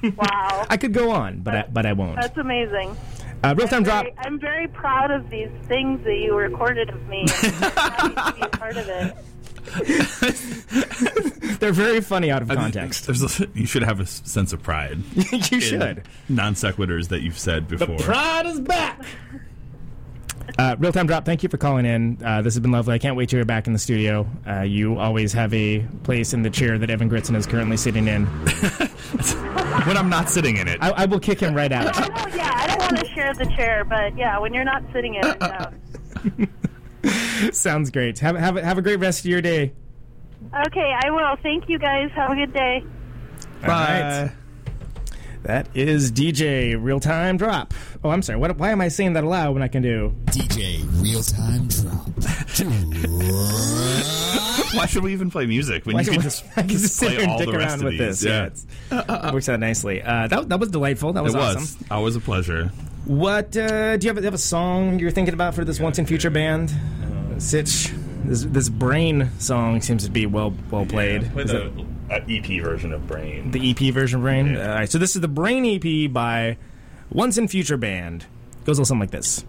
wow,
I could go on, but I, but I won't.
that's amazing.
Uh, real time drop.
I'm very proud of these things that you recorded of me. And happy to be part of it.
They're very funny out of context.
There's a, you should have a sense of pride.
you should.
Non sequiturs that you've said before.
The Pride is back. Uh, Real time drop. Thank you for calling in. Uh, this has been lovely. I can't wait till you're back in the studio. Uh, you always have a place in the chair that Evan Gritzen is currently sitting in.
when I'm not sitting in it.
I, I will kick him right out.
I don't, yeah, I don't want to share the chair, but yeah, when you're not sitting in it, no.
Sounds great. Have have a- have a great rest of your day.
Okay, I will. Thank you guys. Have a good day.
All right. That is DJ Real Time Drop. Oh, I'm sorry. What, why am I saying that aloud when I can do
DJ Real Time Drop.
Why should we even play music when
Why
you can
we-
just,
I can just sit
play
here and
all
dick
the rest
around
of
with
these?
this. Yeah, it's- it works out nicely. Uh, that, that was delightful. That was
it was.
awesome.
Always a pleasure.
What uh, do you have? Do you have a song you're thinking about for this Once and Future band? Sitch. This, this Brain song seems to be well well played.
Play the
it
uh, Uh, EP version of Brain.
the EP version of Brain?
Yeah.
All right. So this is the Brain EP by Once and Future band. Goes a little something like this.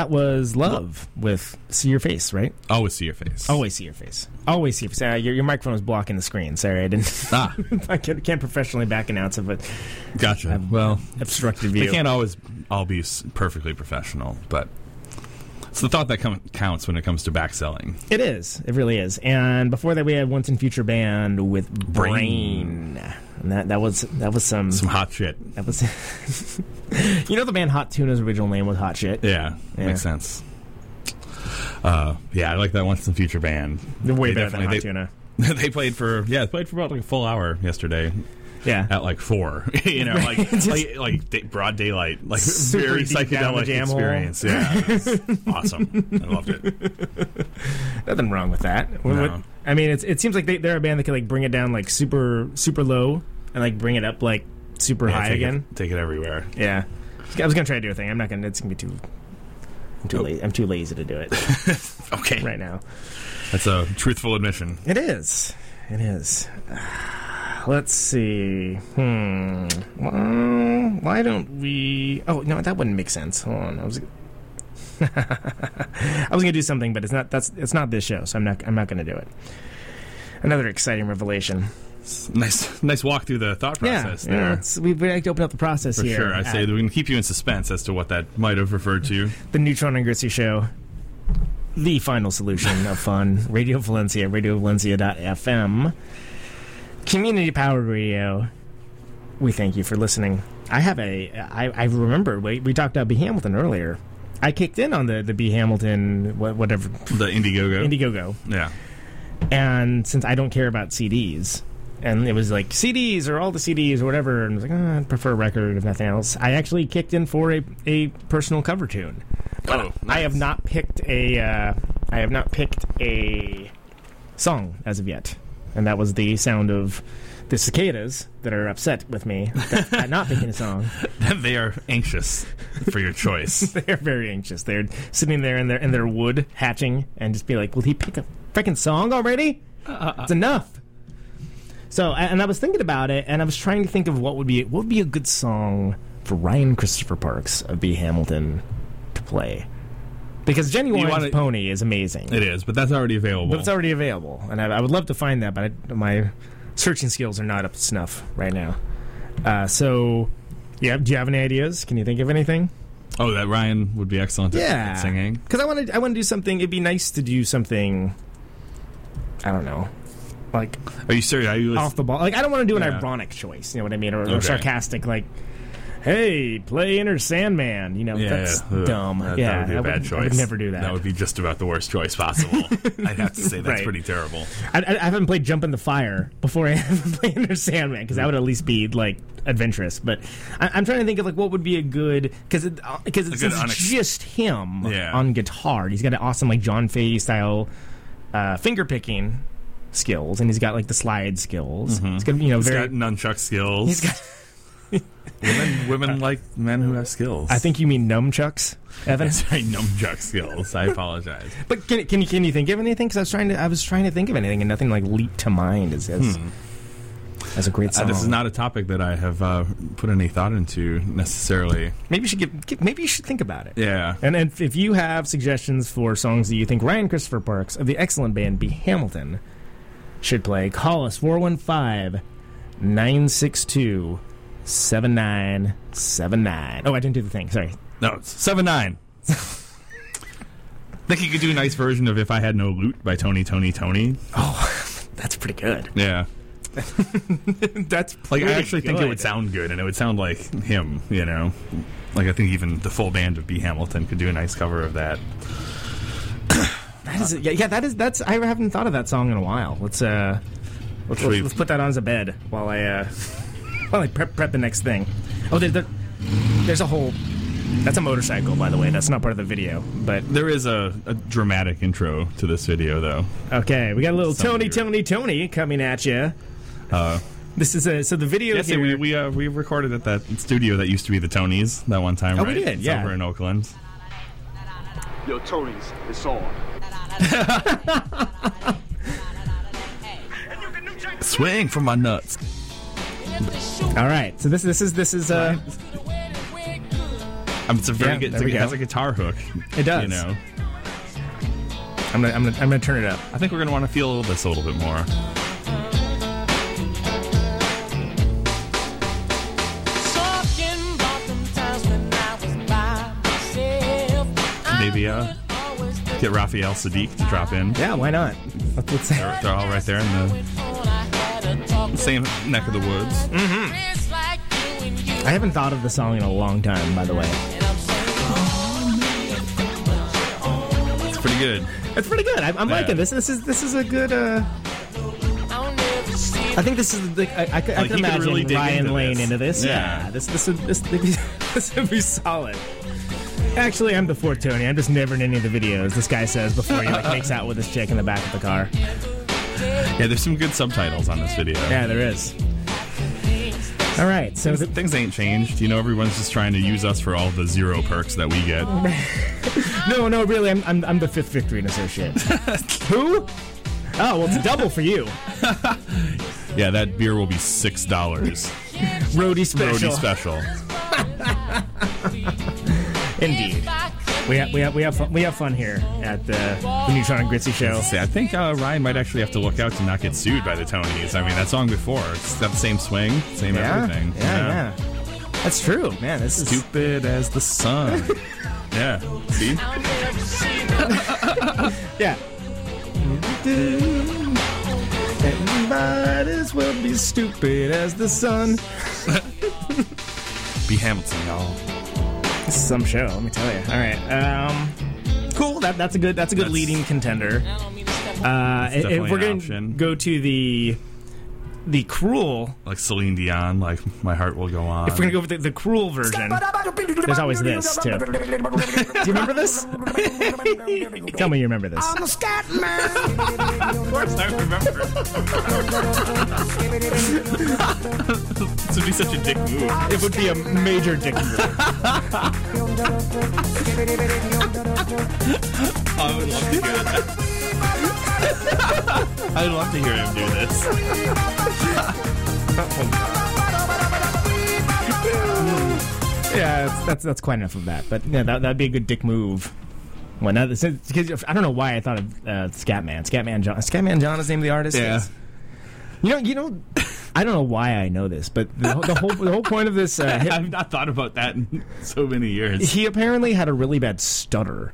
That was Love with See Your Face, right?
Always see your face.
Always see your face. Always see your face. Uh, your, your microphone was blocking the screen. Sorry, I didn't.
Ah.
I can't, can't professionally back announce it, but
Gotcha. Well,
obstructed
they
view.
can't always all be s- perfectly professional, but it's the thought that com- counts when it comes to back selling.
It is. It really is. And before that, we had Once in Future Band with
Brain.
Brain. And that, that was that was some
Some hot shit.
that was. you know the band Hot Tuna's original name was Hot Shit.
Yeah,
Yeah.
makes sense. Uh, yeah, I like that Once in the Future band.
They're way
They
better than Hot
definitely-
Tuna.
they, they played for yeah, they played for about like a full hour yesterday.
Yeah.
at like four. you know, like
Just-
like, like da- broad daylight, like very
deep down the
psychedelic
jam hole.
experience. Yeah, awesome. I loved it.
Nothing wrong with that.
No.
what- I mean, it's, it seems like they, they're a band that can like bring it down like super super low and like bring it up like super
Yeah,
high
take
again.
It, take it everywhere.
Yeah, I was gonna try to do a thing. I'm not gonna. It's gonna be too. I'm too, la- I'm too lazy to do it
Okay,
right now.
that's a truthful admission.
It is. It is. Let's see. Hmm. Well, why don't we? Oh no, that wouldn't make sense. Hold on. I was. I was gonna do something, but it's not. That's. It's not this show, so I'm not. I'm not gonna do it. Another exciting revelation.
Nice, nice walk through the thought process
yeah, yeah,
there.
it's- we, we like to open up the process
For
here.
sure, I say that we can keep you in suspense as to what that might have referred to.
the Neutron and Gritzy Show, the final solution of fun. Radio Valencia, RadioValencia.fm, community powered radio. We thank you for listening. I have a. I, I remember we, we talked about B Hamilton earlier. I kicked in on the the B Hamilton whatever
The Indiegogo.
Indiegogo,
yeah.
and since I don't care about CDs, and it was like CDs or all the CDs or whatever, and I was like, oh, I'd prefer a record if nothing else. I actually kicked in for a, a personal cover tune.
Oh,
I have not picked a. Uh, I have not picked a song as of yet, and that was the sound of the cicadas that are upset with me at not picking a song.
they are anxious for your choice.
They're very anxious. They're sitting there in their in their wood hatching and just be like, "Will he pick a freaking song already? Uh, uh, uh. It's enough." So, and I was thinking about it, and I was trying to think of what would be what would be a good song for Ryan Christopher Parks of B Hamilton to play, because Ginuwine
wanna-
Pony is amazing.
it is, but that's already available.
But it's already available, and I, I would love to find that, but I, my searching skills are not up to snuff right now. Uh, so, yeah, do you have any ideas? Can you think of anything?
oh, that Ryan would be excellent at,
Yeah,
at singing.
Because I want to, I want to do something. It'd be nice to do something. I don't know, like
Are you serious? Are you
off the ball. Like I don't want to do an
Yeah.
ironic choice. You know what I mean, or, or sarcastic, like. Hey, play Enter Sandman. You know
Yeah,
that's
ugh,
dumb.
That,
yeah,
that would be a bad
would,
choice.
I would never do that.
That would be just about the worst choice possible. I'd have to say that's
Right.
pretty terrible.
I, I haven't played Jump in the Fire before I ever played Enter Sandman because that would at least be like adventurous. But I, I'm trying to think of like what would be a good because it, because
A
it's
unex-
just him
Yeah.
on guitar. He's got an awesome like John Fahey style uh, finger picking skills, and he's got like the slide skills. He's got you know
He's
very.
got nunchuck skills.
he's got.
women, women like men who have skills.
I think you mean nunchucks, Evan.
Right, nunchuck skills. I apologize.
But can, can you can you think of anything? Because I was trying to I was trying to think of anything, and nothing like leaped to mind as as, as a great
Uh, this is not a topic that I have uh, put any thought into necessarily.
Maybe you should give, give- maybe you should think about it.
Yeah.
And if, if you have suggestions for songs that you think Ryan Christopher Parks of the excellent band B Hamilton should play, call us 415 962 7979. Oh, I didn't do the thing. Sorry.
No, it's seven nine. Think you could do a nice version of "If I Had No Loot" by Tony, Tony, Tony.
Oh, that's pretty good.
Yeah,
That's
like I actually think it would sound good, and it would sound like him. You know, like I think even the full band of B Hamilton could do a nice cover of that.
That is, yeah, yeah, that is, that's, I haven't thought of that song in a while. Let's, uh, let's, let's, let's put that on as a bed while I, uh, while I prep, prep the next thing. Oh, there, there, there's a whole, that's a motorcycle, by the way. That's not part of the video, but
There is a, a dramatic intro to this video, though.
okay, we got a little
Some
Tony,
weird.
Tony, Tony coming at you.
Uh,
This is a, so the video
yes,
here,
we we, uh, we recorded at that studio that used to be the Tonys that one time.
Oh, we did,
It's
yeah.
over in Oakland.
Yo, Tony's, it's on.
Swing for my nuts.
all right, so this, this is, this is, uh,
Um, it's a very
Yeah,
good.
there we
It has
go.
a guitar hook.
It does.
You know.
I'm gonna, I'm gonna, I'm gonna turn it up.
I think we're gonna want to feel this a little bit more. Maybe uh, get Raphael Saadiq to drop in.
Yeah, why not? Let's,
They're, they're all right there in the same neck of the woods.
I haven't thought of the song in a long time, by the way.
It's pretty good.
It's pretty good. I, I'm
Yeah.
liking this. This is this is a good. uh I think this is the. I, I, could- I
Like, you could
imagine
really
Ryan
into
Lane
this.
into this.
Yeah.
Yeah, this this would this this would be solid. Actually, I'm before Tony. I'm just never in any of the videos. This guy says before he like makes out with his chick in the back of the car.
Yeah, there's some good subtitles on this video.
Yeah, there is. All right, so
things, things ain't changed. You know, everyone's just trying to use us for all the zero perks that we get.
no, no, really, I'm I'm, I'm the fifth victory associate. Who? Oh, well, it's a double for you.
Yeah, that beer will be six dollars.
Roadie special.
Roadie special.
Indeed. We have, we have, we have, fun, we have fun here at the, the Neutron and Gritzy show.
I think uh, Ryan might actually have to look out to not get sued by the Tonys. I mean, that song before, it's got the same swing, same
Yeah,
everything.
yeah, yeah. That's true, man. This is
Stupid as the sun. yeah. See?
yeah. And might as well be stupid as the sun.
Be Hamilton, y'all.
This is some show, let me tell you. All right, um, cool. That that's a good that's a good
That's-
leading contender. Uh, if-
definitely
we're
an
gonna
option.
go to the the cruel,
Like Celine Dion, like My Heart Will Go On.
if we're gonna go with the, the cruel version, there's always this too. Do you remember this? Tell me you remember this.
I'm a scat man.
Of course, I remember. this would be such a dick move.
It would be a major dick move.
I would love to hear that. I'd love to hear him do this.
Yeah, that's, that's that's quite enough of that. But yeah, that that'd be a good dick move. When that, because I don't know why I thought of uh, Scatman. Scatman John. Scatman John is the name of the artist.
Yeah.
You know, you know, I don't know why I know this, but the, the whole the whole point of this uh, hip-
I've not thought about that in so many years.
he apparently had a really bad stutter,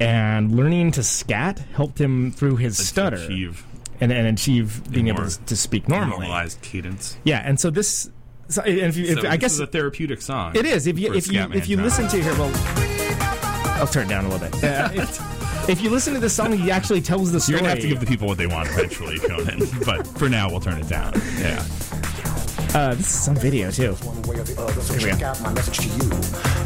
and learning to scat helped him through his stutter
achieve
and and achieve being able to, to speak normally.
Normalized cadence.
Yeah, and so this, so, and if you, if,
So
I
this
guess
is a therapeutic song.
It is. If you if you if you listen to here, well, I'll turn it down a little bit. Uh, if, if you listen to this song, he actually tells the story.
You're gonna have to give the people what they want eventually, Conan. but for now, we'll turn it down. Yeah.
Uh, this is some video too.
one way or the other, so
Here we
check
go.
out my message to you.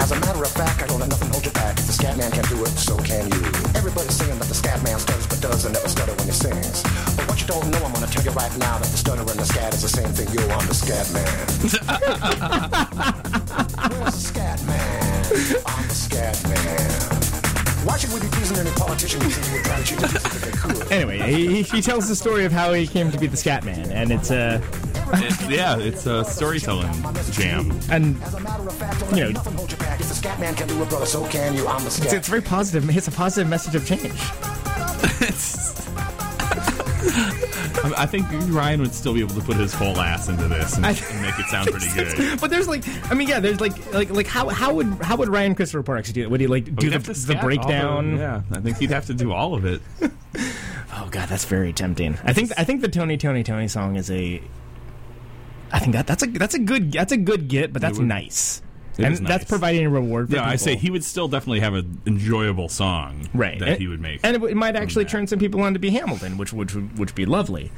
As a matter of fact, I don't let nothing hold you back. If the scat man can do it, so can you. Everybody's saying that the scat man stutters but does and never stutter when he sings. But what you don't know, I'm gonna tell you right now that the stutter and the scat is the same thing. Yo, I'm the scat man. Where's the scat man? I'm the scat man. Why should we be pleasing any politician who says we're trying to cheat the system if they could?
Anyway, he, he tells the story of how he came to be the Scat Man, and it's uh,
It- yeah, it's a storytelling jam.
and
As a matter of fact, don't
You know-
nothing hold you back. If the scat man can do it, brother, so can you. I'm the
it's, it's very positive. It's a positive message of change.
I I think Ryan would still be able to put his whole ass into this and,
I-
and make it sound pretty good.
But there's like, I mean, yeah, there's like, like, like how how would how would Ryan Christopher Parks do it? Would he like do the, the breakdown?
yeah, I think he'd have to do all of it.
Oh god, that's very tempting. I think I think the Tony Tony Tony song is a. I think that that's a that's a good that's a good get, but that's
would-
nice,
It
and that's
nice.
providing a reward. for
Yeah, I
people.
say he would still definitely have an enjoyable song
right
that
and,
he would make.
and it, w- it might actually
that.
turn some people on to be Hamilton, which which would which would be lovely.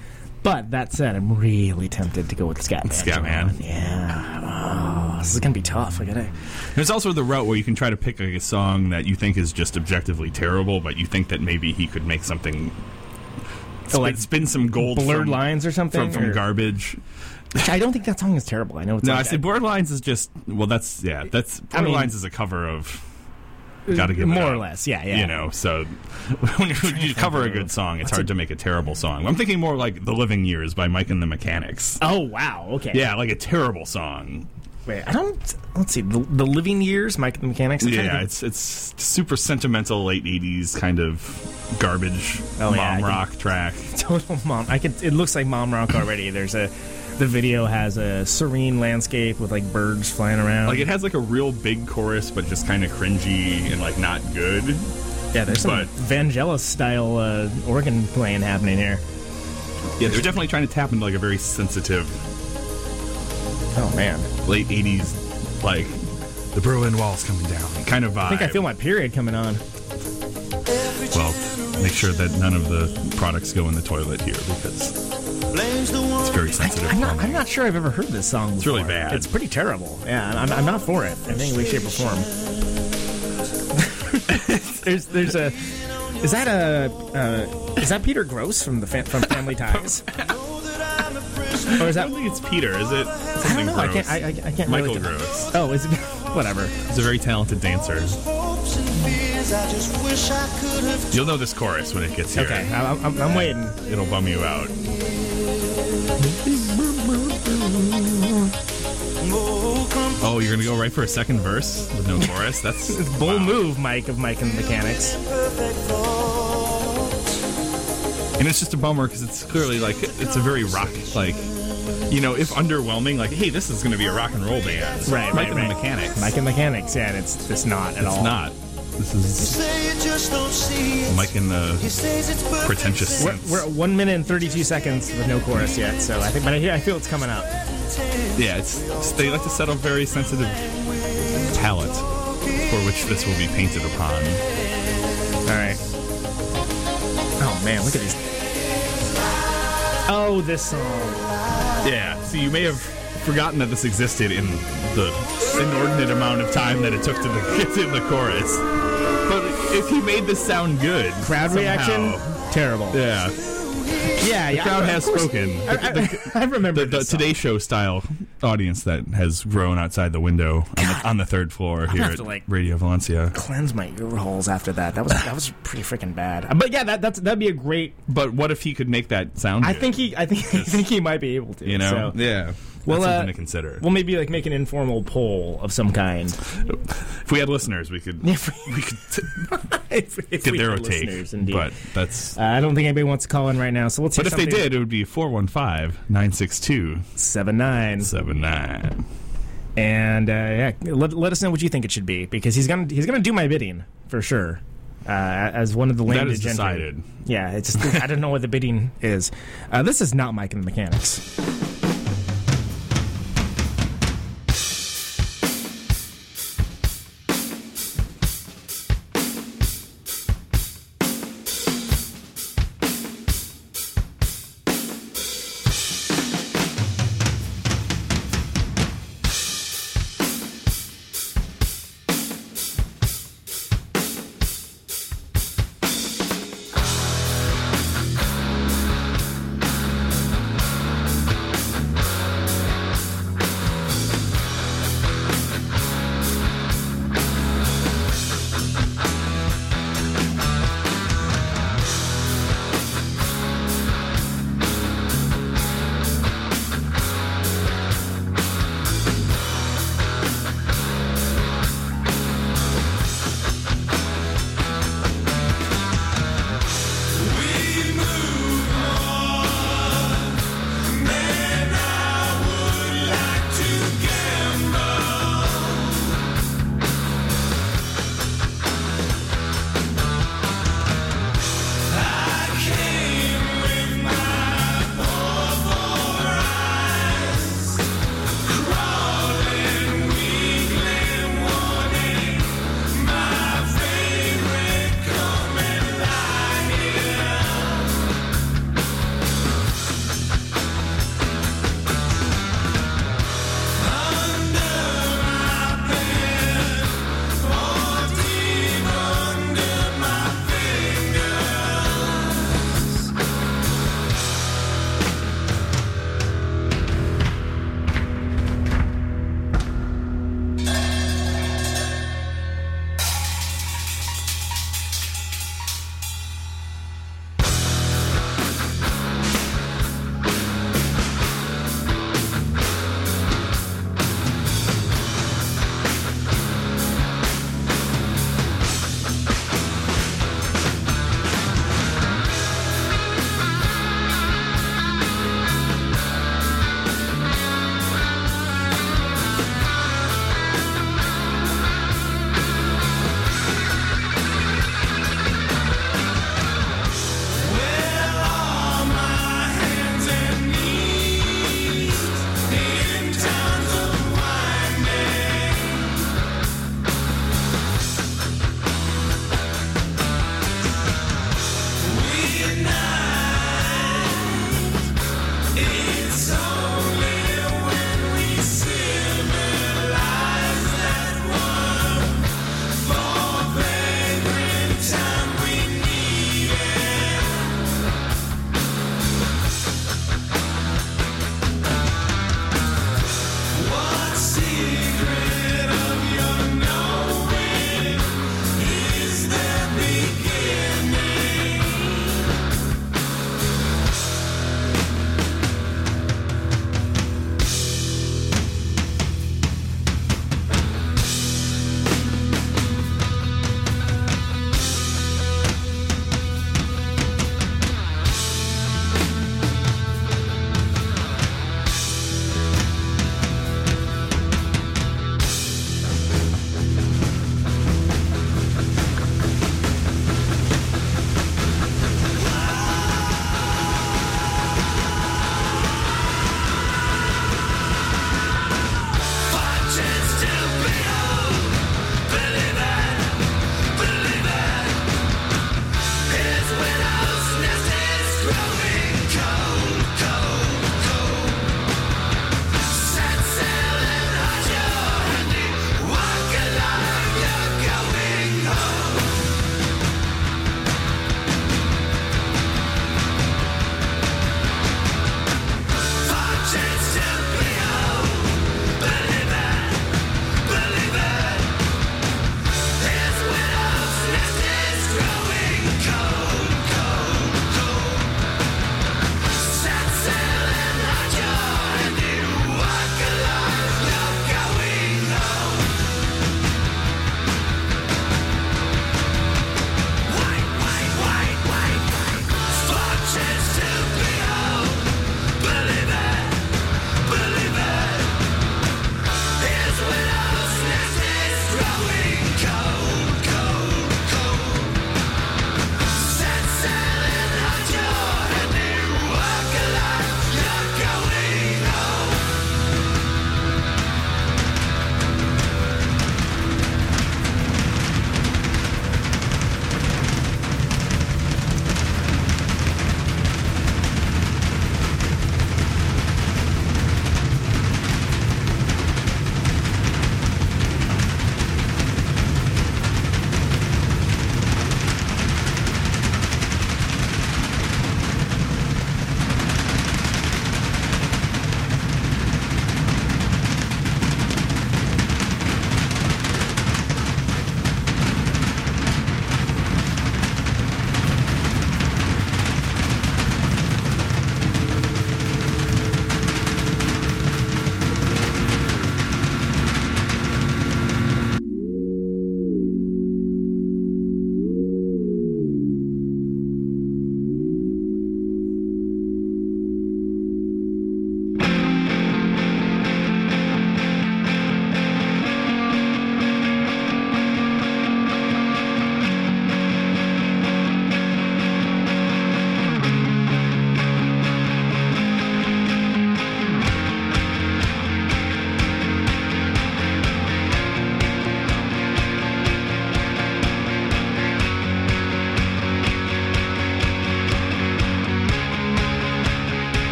But that said, I'm really tempted to go with Scatman.
Scatman.
John. Yeah, oh, this is gonna be tough. I gotta.
There's also the route where you can try to pick like, a song that you think is just objectively terrible, but you think that maybe he could make something. Spin,
like
spin some gold
blurred
from,
lines or something,
from, from
or-
garbage.
Which I don't think that song is terrible. I know it's
No,
like
I say Blurred Lines is just well. That's yeah. That's
I mean-
is a cover of. Uh, Gotta give
more or less. Yeah, yeah.
You know, so when you, you cover a good song, it's hard to make a terrible song. I'm thinking more like "The Living Years" by Mike and the Mechanics.
Oh wow. Okay.
Yeah, like a terrible song.
wait, I don't. Let's see. The, the Living Years, Mike and the Mechanics. I'm
Yeah, it's it's super sentimental late '80s kind of garbage
Oh,
mom
yeah, I can-
rock track.
total mom. I can. It looks like mom rock already. There's a. The video has a serene landscape with like birds flying around.
Like it has like a real big chorus, but just kind of cringy and like not good.
yeah, there's some
but-
Vangelis style uh, organ playing happening here.
Yeah, they're definitely trying to tap into like a very sensitive
Oh man,
late '80s, like the Berlin Wall's coming down kind of vibe.
I think I feel my period coming on.
Well, make sure that none of the products go in the toilet here because it's very sensitive.
I'm not. I'm not sure I've ever heard this song.
It's really bad.
It's pretty terrible. Yeah, I'm, I'm not for it. in any way, shape, or form. there's there's a. Is that a? Uh, is that Peter Gross from the fam- from Family Ties? or is
I
that?
don't think it's Peter, is it?
I don't
Something
know. I can't. I, I, I can't.
Michael
really
Gross.
Oh, is it? Whatever.
He's a very talented dancer. You'll know this chorus when it gets here.
Okay, I, I'm, I'm waiting.
It'll bum you out. Oh, you're gonna go right for a second verse with no chorus? That's
It's bold move, Mike of Mike and the Mechanics.
and it's just a bummer because it's clearly like it's a very rock like you know if underwhelming like hey this is gonna be a rock and roll band
Right,
Mike
right,
and the
right.
Mechanics
Mike and Mechanics. Yeah, and it's it's not at
it's
all.
It's not this is Mike and the uh, pretentious
We're, we're at one minute and thirty-two seconds with no chorus yet, so I think, but I, hear, I feel it's coming up.
yeah it's, it's- they like to set a very sensitive palette for which this will be painted upon
All right. Oh man, look at these. Oh, this song.
Yeah. So you may have forgotten that this existed in the inordinate amount of time that it took to get to the chorus. But if he made this sound good,
Crowd
somehow-
reaction, terrible.
Yeah.
Yeah,
The
yeah.
crowd
of
has
course-
spoken.
I, I, I remember
The, the
this.
Today Show style audience that has grown outside the window on the, on the third floor here at
to, like,
Radio Valencia.
Cleanse my ear holes after that. That was that was pretty freaking bad. But yeah, that that's that'd be a great.
But what if he could make that sound?
I
good?
think he I think I think he might be able to.
you know.
So.
yeah.
Well,
That's
uh,
something to consider.
We'll maybe like make an informal poll of some kind.
if we had listeners, we could
If
we could t-
if, if
get
we
their
had
take.
listeners, indeed.
But that's
Uh, I don't think anybody wants to call in right now, so let's.
But if they did, it would be 415 962
seven nine
79.
and uh, yeah, let, let us know what you think it should be because he's gonna he's gonna do my bidding for sure. Uh, as one of the
That
landed
is
gentry.
decided.
Yeah, it's just I don't know what the bidding is. Uh, this is not Mike and the Mechanics.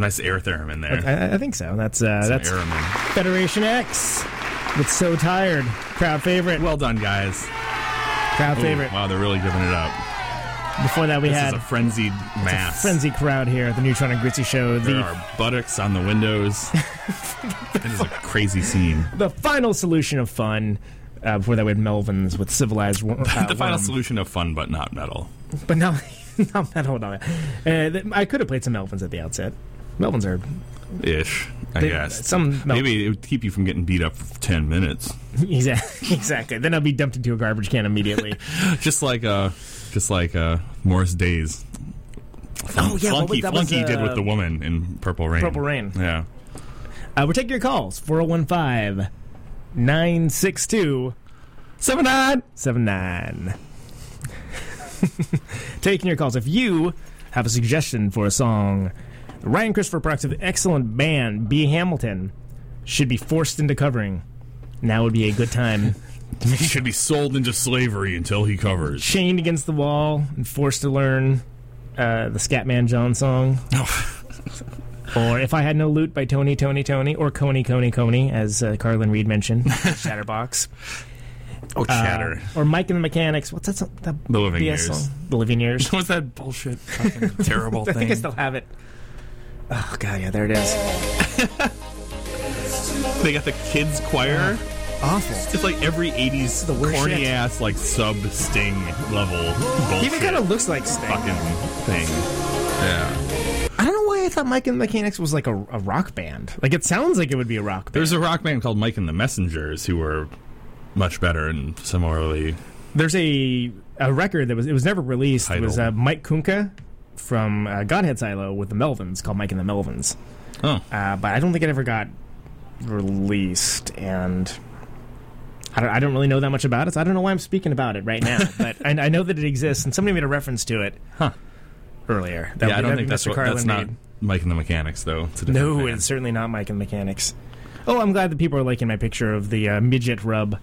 Nice, nice air therm in there.
I, I think so. That's uh, that's
airman.
Federation X. It's so tired. Crowd favorite.
Well done, guys.
Crowd
Ooh,
favorite.
Wow, they're really giving it up.
Before that, we
this
had
is a frenzied
a
mass.
frenzy crowd here at the Neutron and Gritzy show.
There
The
are buttocks on the windows. it is a crazy scene.
the final solution of fun. Uh, before that, we had Melvins with civilized. Uh,
the final
Worm.
solution of fun, but not metal.
but now, now that hold on. Uh, I could have played some Melvins at the outset. Melvins are
Ish, I
They-
guess.
some Mel-
Maybe it would keep you from getting beat up for 10 minutes.
exactly exactly. Then I'll be dumped into a garbage can immediately.
just like uh just like uh Morris Days.
Oh, yeah, what
Flunky,
was- that was,
Flunky did
uh,
with the woman in Purple Rain.
Purple Rain.
Yeah.
Uh, we're taking your calls 4015 962 7979. Taking your calls. If you have a suggestion for a song, Ryan Christopher Parks' excellent band, B. Hamilton, should be forced into covering, now would be a good time.
He should be sold into slavery until he covers.
Chained against the wall and forced to learn uh, the Scatman John song. or If I Had No Loot by Tony, Tony, Tony, or Coney, Coney, Coney, as uh, Carlin Reed mentioned, Chatterbox.
Oh, chatter.
Uh, or Mike and the Mechanics. What's that song? That
The Living
BS
Years.
Song? The Living Years.
What's that bullshit fucking terrible
I
thing?
think I still have it. Oh, God, yeah, there it is.
They got the kids choir.
Awful.
It's like every 80s
the worst
corny
shit.
ass, like sub Sting level bullshit.
Even kind of looks like Sting.
fucking thing. Yeah.
I don't know why I thought Mike and the Mechanics was like a, a rock band. Like, it sounds like it would be a rock band.
There's a rock band called Mike and the Messengers who were much better and similarly.
There's a a record that was it was never released. It was uh, Mike Kunka from uh, Godhead Silo with the Melvins called Mike and the Melvins.
Oh.
Uh, but I don't think it ever got released, and I don't, I don't really know that much about it. So I don't know why I'm speaking about it right now. but I, I know that it exists, and somebody made a reference to it
Huh.
earlier. That
yeah, I don't think that's
Mr.
what,
Carlin
that's not
made.
Mike and the Mechanics though. It's
No,
band.
it's certainly not Mike and the Mechanics. Oh, I'm glad that people are liking my picture of the uh, midget rub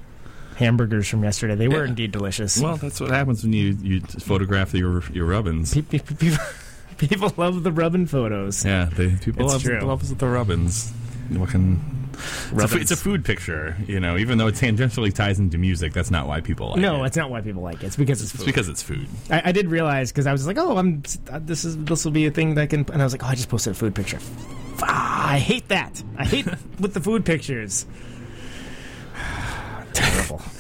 hamburgers from yesterday. They were
Yeah.
indeed delicious.
Well, that's what happens when you you photograph your your rubbins.
Pe- pe- pe- people, people love the rubbing photos.
Yeah, they, people
It's
love,
true.
love the rubbins. Looking. It's a, it's a food picture, you know. Even though it tangentially ties into music, that's not why people like
no,
it.
No, it's not why people like it. It's because it's
It's
food.
because it's food.
I, I did realize because I was like, oh, I'm uh, this is this will be a thing that I can, and I was like, oh, I just posted a food picture. Ah, I hate that. I hate with the food pictures. Terrible.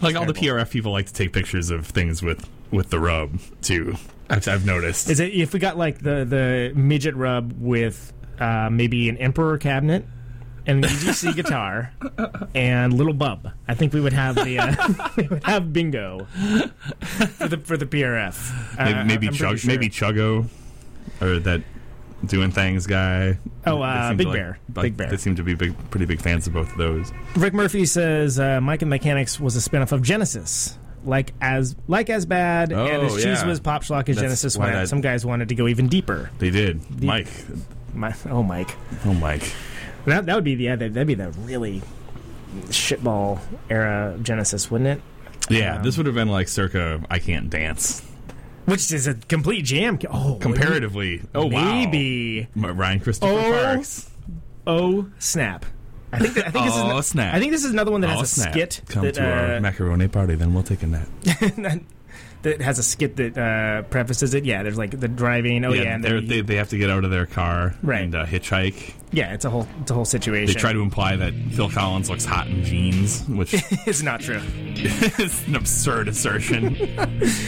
Like all the PRF people like to take pictures of things with with the rub too. I've, I've noticed.
Is it if we got like the the midget rub with uh, maybe an emperor cabinet and an EDC guitar and little bub? I think we would have the uh, we would have bingo for the for the PRF.
maybe
Uh,
maybe,
I'm
Chug,
sure.
maybe Chuggo, or that doing things guy.
Oh, uh, Big
like-
Bear.
like-
Big Bear.
They seem to be big, pretty big fans of both of those.
Rick Murphy says uh, Mike and Mechanics was a spinoff of Genesis. Like as like as bad
oh, and
as cheese
yeah.
was pop schlock as
That's
Genesis went. Some guys wanted to go even deeper.
They did.
The-
Mike.
My, oh, Mike.
Oh, Mike.
That, that would be the yeah, that'd be the really shitball era Genesis, wouldn't it?
Yeah,
Um,
this would have been like circa I can't dance.
Which is a complete jam. Oh,
Comparatively, oh wow.
maybe.
M- Ryan Christopher
Oh,
Parks.
Oh snap! I think that, I think this
Oh,
is
snap.
I think this is another one that
Oh,
has a
snap.
skit
Come
that,
to our
uh,
macaroni party, then we'll take a nap.
that has a skit that uh, prefaces it. Yeah, there's like the driving. Oh yeah, and
they're-
then
they they have to get out of their car
Right.
and uh, hitchhike.
yeah, it's a whole it's a whole situation.
They try to imply that Phil Collins looks hot in jeans, which
is not true.
it's an absurd assertion.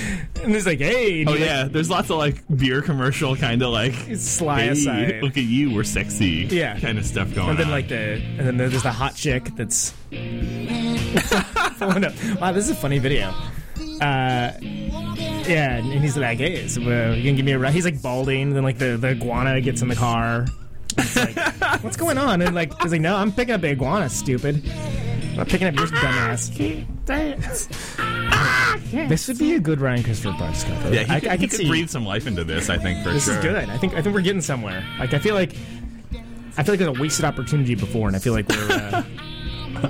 And he's like, hey,
oh
he, like,
yeah, there's lots of like beer commercial kind of like
sly
hey,
aside.
look at you, we're sexy,
Yeah.
kind of stuff going on.
and then
on.
like the and then there's the hot chick that's. Wow, this is a funny video. Uh, yeah, and he's like, "Hey, so, uh, you gonna give me a ride?" He's like balding. Then like the the iguana gets in the car. It's like, what's going on? And like, he's like, "No, I'm picking up the iguana, stupid. I'm picking up your dumbass." This would be a good Ryan Christopher Parks cover.
yeah, he
I,
could,
I
he
could
could
see
breathe some life into this. I think for
this
sure.
is good. I think I think we're getting somewhere. Like I feel like I feel like there's a wasted opportunity before, and I feel like we're uh,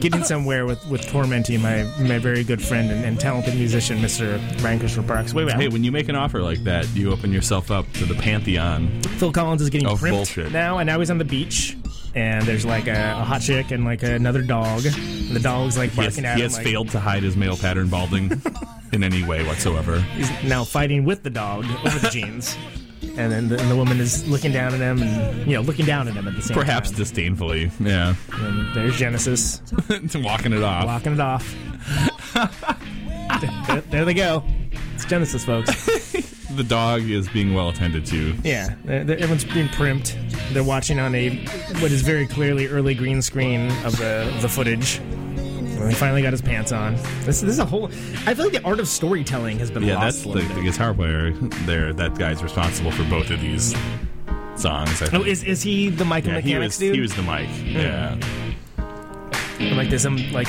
getting somewhere with, with tormenting my, my very good friend and, and talented musician, Mr. Ryan Christopher Parks. Wait, wait.
Hey, when you make an offer like that, you open yourself up to the pantheon.
Phil Collins is getting primped
bullshit.
now, and now he's on the beach. And there's like a, a hot chick and like another dog. And the dog's like
He has,
barking at
he
him.
has
like,
failed to hide his male pattern balding in any way whatsoever.
He's now fighting with the dog over the jeans. And then the, and the woman is looking down at him and, you know, looking down at him at the same time.
Perhaps
time.
disdainfully. Yeah.
And there's Genesis.
Walking it off.
Walking it off. there, there they go. It's Genesis, folks.
The dog is being well attended to.
Yeah, they're- they're- everyone's being primped. They're watching on a what is very clearly early green screen of the of the footage. And he finally got his pants on. This, this is a whole. I feel like the art of storytelling has been
Yeah,
lost.
that's
a
the,
little
the
bit.
guitar player there. That guy's responsible for both of these songs. I
Oh,
think.
is is he the Michael
yeah,
Mechanics
he was,
dude?
he was the mic. Yeah.
like this um like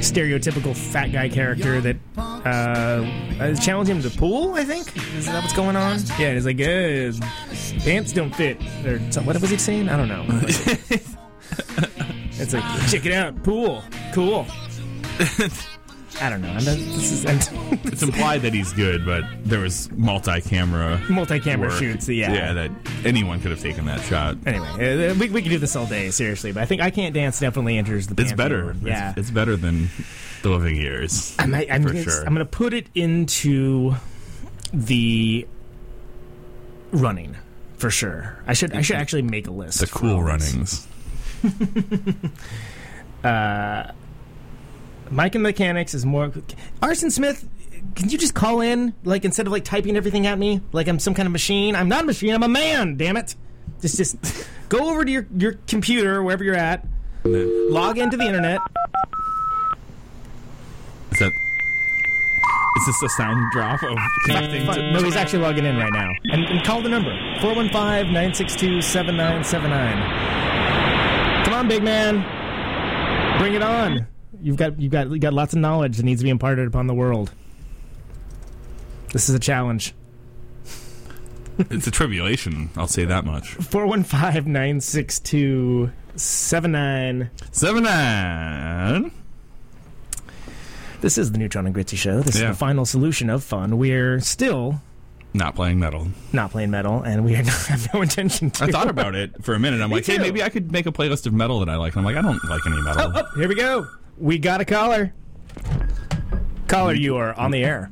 stereotypical fat guy character that uh, challenged him to pool. I think is that what's going on? Yeah, it's like uh, pants don't fit or some, what was he saying? I don't know. it's like check it out, pool, cool. I don't know. I'm not, this is
It's implied that he's good, but there was multi-camera,
Multi-camera
work.
shoots, yeah.
yeah, that anyone could have taken that shot.
anyway, uh, we, we could do this all day, seriously. But I think I can't dance definitely enters the.
It's better.
Yeah,
it's, it's better than the living years.
I might, I'm,
for
gonna,
sure.
I'm going to put it into the running for sure. I should I should actually make a list.
the
for
cool
all this.
runnings.
Uh, Mike and Mechanics is more. Arson Smith, can you just call in like instead of like typing everything at me like I'm some kind of machine? I'm not a machine. I'm a man. Damn it! Just just go over to your your computer wherever you're at. Log into the internet.
Is that? Is this a sound drop of connecting to?
no, he's actually logging in right now. And, and call the number 415 962 7979. Come on, big man. Bring it on. You've got you've got you got lots of knowledge that needs to be imparted upon the world. This is a challenge.
It's a tribulation. I'll say that much.
415 962 79
Seven nine.
This is the Neutron and Gritzy Show. This
Yeah.
is the final solution of fun. We're still
Not playing metal.
not playing metal, and we not, have no intention to.
I thought about it for a minute. I'm
Me
like, hey, maybe I could make a playlist of metal that I like. And I'm like, I don't like any metal.
Oh, oh here we go. We got a caller. Caller, you are on the air.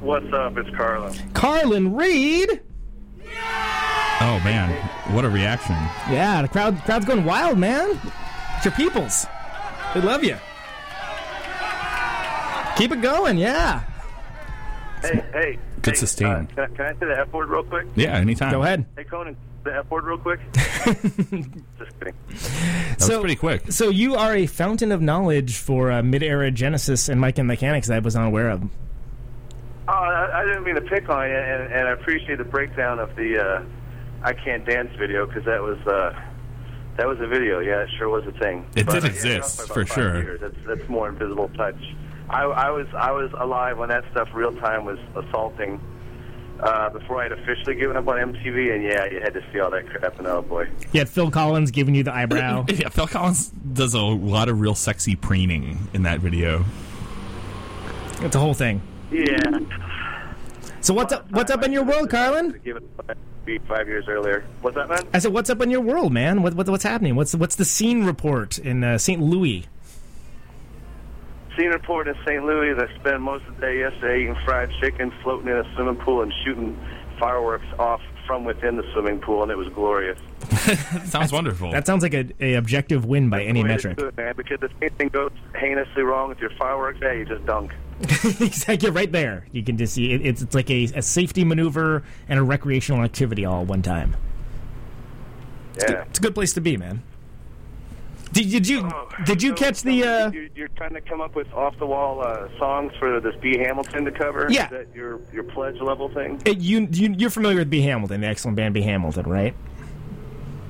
What's up? It's Carlo.
Carlin Reed.
Oh man, what a reaction!
Yeah, the crowd crowd's going wild, man. It's your peoples. They love you. Keep it going, yeah.
Hey, hey.
Good
hey,
sustain.
uh, can, I, can I say the F word real quick?
Yeah, anytime.
Go ahead.
Hey, Conan, the F word real quick. Just kidding.
That was pretty quick.
So you are a fountain of knowledge for uh, mid-era Genesis and Mike and Mechanics that I was unaware of.
Oh, I, I didn't mean to pick on you, and, and I appreciate the breakdown of the uh, "I Can't Dance" video because that was uh, that was a video. Yeah, it sure was a thing.
It
But
did exist,
by about
for sure.
years. That's that's more invisible touch. I, I was I was alive when that stuff real time was assaulting. Uh, before I had officially given up on MTV, and yeah, you had to see all that crap, and oh boy.
You had Phil Collins giving you the eyebrow.
Yeah, Phil Collins does a lot of real sexy preening in that video.
it's a whole thing.
Yeah.
So what's up? What's up in your world, Carlin?
Given up on MTV five years earlier. What's that, man?
I said, what's up in your world, man? What, what what's happening? What's what's the scene report in uh, St. Louis?
Scene report in St. Louis. I spent most of the day yesterday eating fried chicken, floating in a swimming pool, and shooting fireworks off from within the swimming pool, and it was glorious.
Sounds wonderful.
That sounds like a, a objective win by any metric.
do it, man, because if anything goes heinously wrong with your fireworks, yeah, you just dunk.
exactly, right there. You can just see it, it's it's like a, a safety maneuver and a recreational activity all at one time.
Yeah.
It's a good place to be, man. Did, did you
Oh,
did you catch the? Uh,
You're, you're trying to come up with off the wall uh, songs for this B Hamilton to cover.
Yeah.
Is that your your pledge level thing?
uh, you, you you're familiar with B Hamilton, the excellent band B Hamilton, right?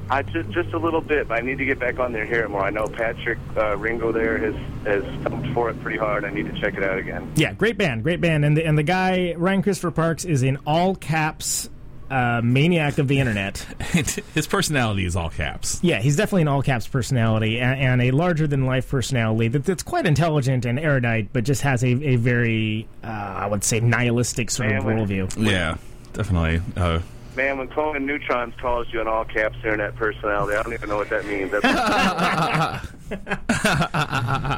I just just a little bit, but I need to get back on there it more. I know Patrick uh, Ringo there has has thumped for it pretty hard. I need to check it out again.
Yeah, great band, great band, and the, and the guy Ryan Christopher Parks is in all caps uh, maniac of the internet.
His personality is all caps.
Yeah, he's definitely an all caps personality and, and a larger than life personality that, that's quite intelligent and erudite, but just has a, a very, uh, I would say, nihilistic sort of
Man, when-
worldview.
Yeah, definitely. Uh,
Man, when Conan Neutrons calls you an all caps internet personality, I don't even know what that means. That's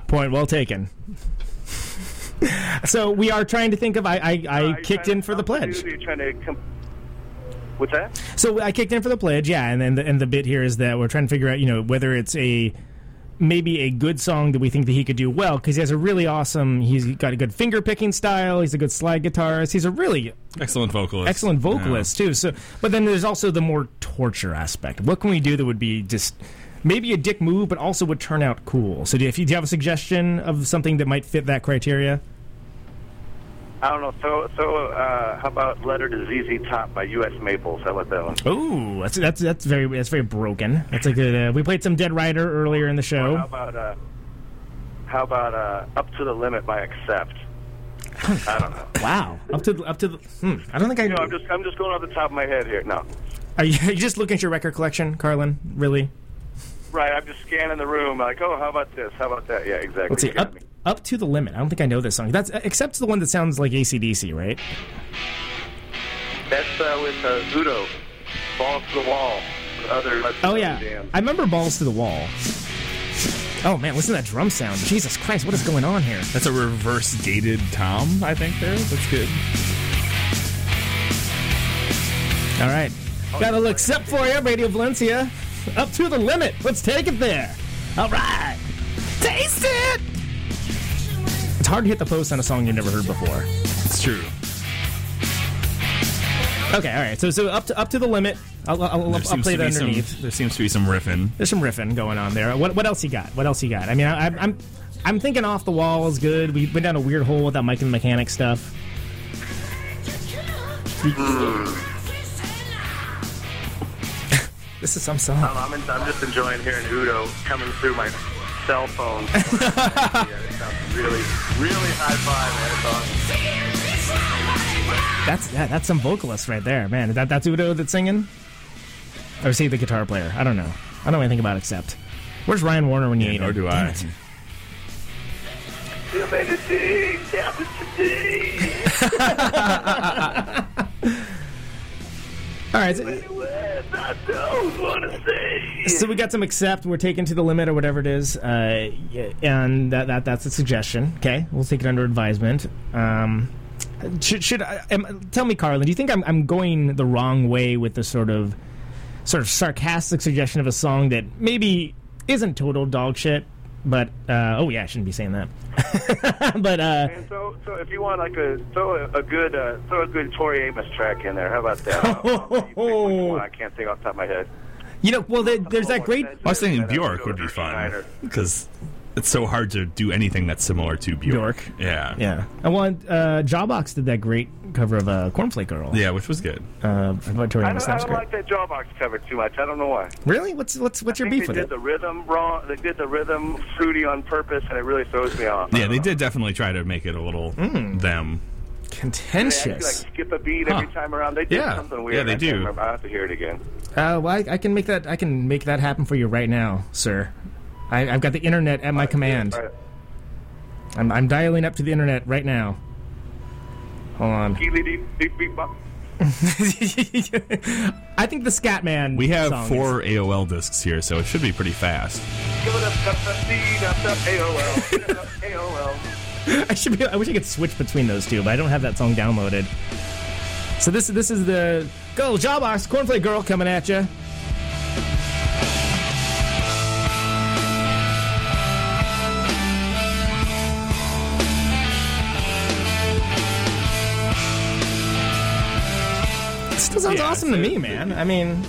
Point well taken. so we are trying to think of. I, I, I kicked in for the pledge.
You're trying to. Com- What's that?
So I kicked in for the pledge, yeah, and then the, and the bit here is that we're trying to figure out, you know, whether it's a maybe a good song that we think that he could do well because he has a really awesome. He's got a good finger picking style. He's a good slide guitarist. He's a really
excellent vocalist.
excellent vocalist too. So, but then there's also the more torture aspect. What can we do that would be just maybe a dick move, but also would turn out cool? So, do, if you, do you have a suggestion of something that might fit that criteria?
I don't know. So, so uh, how about "Letter to ZZ Top" by U.S. Maples? How about that one?
Oh, that's that's that's very that's very broken. That's a good. Uh, we played some Dead Rider earlier in the show.
How
show.
about uh, how about uh, "Up to the Limit" by Accept? I don't know.
Wow, up to the- up to the. Hmm, I don't think I.
You know, I'm just I'm just going off the top of my head here. No,
Are you, are you just looking at your record collection, Carlin? Really?
Right. I'm just scanning the room. Like, oh, how about this? How about that? Yeah, exactly.
Let's see. Up up to the limit. I don't think I know this song. That's Accept the one that sounds like ACDC, right?
That's uh, with uh, Udo. Balls to the wall. Other.
Oh yeah,
Jam.
I remember balls to the wall. Oh man, listen to that drum sound. Jesus Christ, what is going on here?
That's a reverse gated tom, I think. There, that's good.
All right, got a little accept for you, Radio Valencia. Up to the limit. Let's take it there. All right, taste it. It's hard to hit the post on a song you've never heard before.
It's true.
Okay, all right. So so up to up to the limit. I'll, I'll, I'll, I'll play
to
that
be some-
underneath.
there seems to be some riffing.
There's some riffing going on there. What what else you got? What else you got? I mean, I, I'm I'm thinking off the wall is good. We went down a weird hole with that Mike and the Mechanic stuff. This is some song.
I'm, I'm, in, I'm just enjoying hearing Udo coming through my cell phone. yeah, really, really high five, man.
That's yeah, that's some vocalist right there, man. Is That that's Udo that's singing, or is he the guitar player? I don't know. I don't know anything about Accept. Where's Ryan Warner when you need
Nor
him?
do
Damn
I.
it. All right. So,
I don't want to say.
so we got some Accept. We're taken to the limit or whatever it is, uh, and that, that that's a suggestion. Okay, we'll take it under advisement. Um, should should I, am, tell me, Carlin? Do you think I'm I'm going the wrong way with the sort of sort of sarcastic suggestion of a song that maybe isn't total dog shit? But uh, oh yeah, I shouldn't be saying that. but uh,
And so, so if you want like a throw a, a good uh, throw a good Tori Amos track in there, how about that? I, don't know. You pick which one. I can't think off the top of my head.
you know, well, there, there's that great.
I was thinking Bjork would be fun because it's so hard to do anything that's similar to Bjork.
Bjork.
Yeah.
Yeah, I want uh, Jawbox did that great cover of uh, Cornflake Girl.
Yeah, which was good.
Uh, by
I don't, I don't like that Jawbox cover too much. I don't know why.
Really? What's what's what's your
I think
beef with it?
they did the rhythm wrong. They did the rhythm fruity on purpose, and it really throws me off.
Yeah, they did definitely try to make it a little
Mm.
them.
They
Contentious.
actually, like skip a beat every time around. They did
Yeah.
something weird.
Yeah, they
I
do.
I have to hear it again.
Uh, well, I, I can make that. I can make that happen for you right now, sir. I, I've got the internet at my command.
Right.
I'm, I'm dialing up to the internet right now. Hold on.
Geely deep, deep, beep, bop.
I think the Scatman.
We have
song
four AOL discs here, so it should be pretty fast.
Is- I should be. I wish I could switch between those two, but I don't have that song downloaded. So this this is the go Jawbox Cornflake Girl coming at you. Still sounds
Yeah,
awesome to me, man. I mean,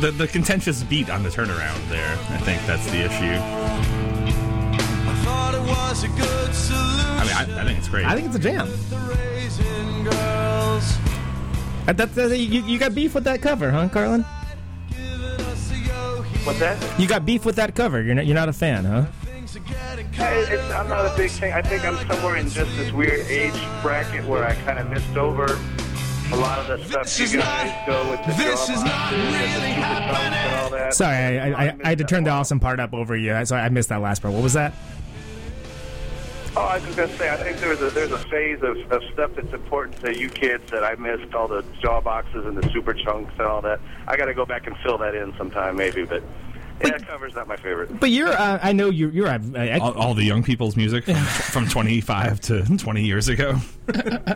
The the contentious beat on the turnaround there, I think that's the issue. I mean, I, I think it's great.
I think it's a jam. Uh, That, that, you, you got beef with that cover, huh, Carlin?
What's that?
You got beef with that cover. You're not, you're not a fan, huh?
Hey, it's, I'm not a big thing. I think I'm somewhere in just this weird age bracket where I kind of missed over a lot of the stuff you guys go with the
this
drum
is not
boxes and the
really
super chunks and.
Sorry, I, I, I, I had to turn the awesome part up over you. So I missed that last part. What was that?
Oh, I was just gonna say, I think there's a there's a phase of, of stuff that's important to you kids that I missed, all the Jawboxes and the Superchunks and all that. I got to go back and fill that in sometime, maybe. But yeah, that cover's not my favorite.
But you're, uh, I know you're, you're. Uh, I,
all, all the young people's music from, from 25 to 20 years ago.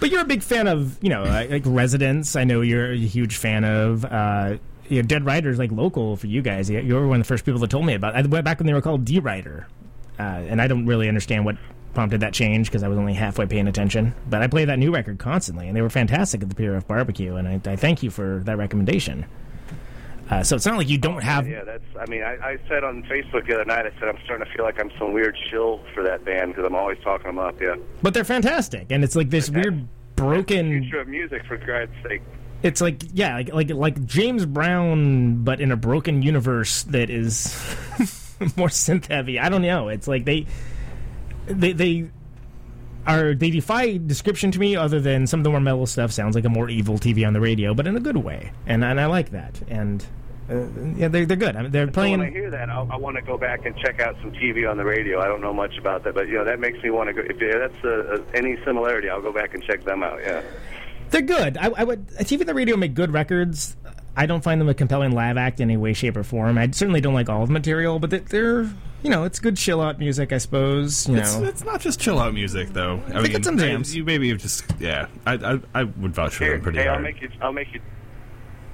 But you're a big fan of, you know, like like Residents. I know you're a huge fan of. Uh, you know, Dead Riders, like local for you guys. You you were one of the first people that told me about. It. I went back when they were called D Rider, uh, and I don't really understand what prompted that change because I was only halfway paying attention. But I play that new record constantly, and they were fantastic at the PRF barbecue, and I, I thank you for that recommendation. Uh, so it's not like you don't have.
Yeah, that's. I mean, I, I said on Facebook the other night. I said I'm starting to feel like I'm some weird shill for that band because I'm always talking them up. Yeah.
But they're fantastic, and it's like this weird broken.
Future of music, for God's sake.
It's like yeah, like like like James Brown, but in a broken universe that is more synth heavy. I don't know. It's like they they they are they defy description to me. Other than some of the more mellow stuff sounds like a more evil TV on the radio, but in a good way, and and I like that. And uh, yeah, they're they're good. I mean, they're
So
playing.
when I hear that, I'll, I want to go back and check out some TV on the radio. I don't know much about that, but you know that makes me want to go. If that's uh, uh, any similarity, I'll go back and check them out. Yeah.
They're good. I, I would TV and the radio make good records. I don't find them a compelling live act in any way, shape, or form. I certainly don't like all of the material, but they- they're you know it's good chill out music, I suppose. You
It's,
know,
it's not just chill out music, though. I
think
mean,
get some jams.
You maybe have just yeah. I I, I would vouch for
Here,
them pretty
hey, I'll make you. I'll make you.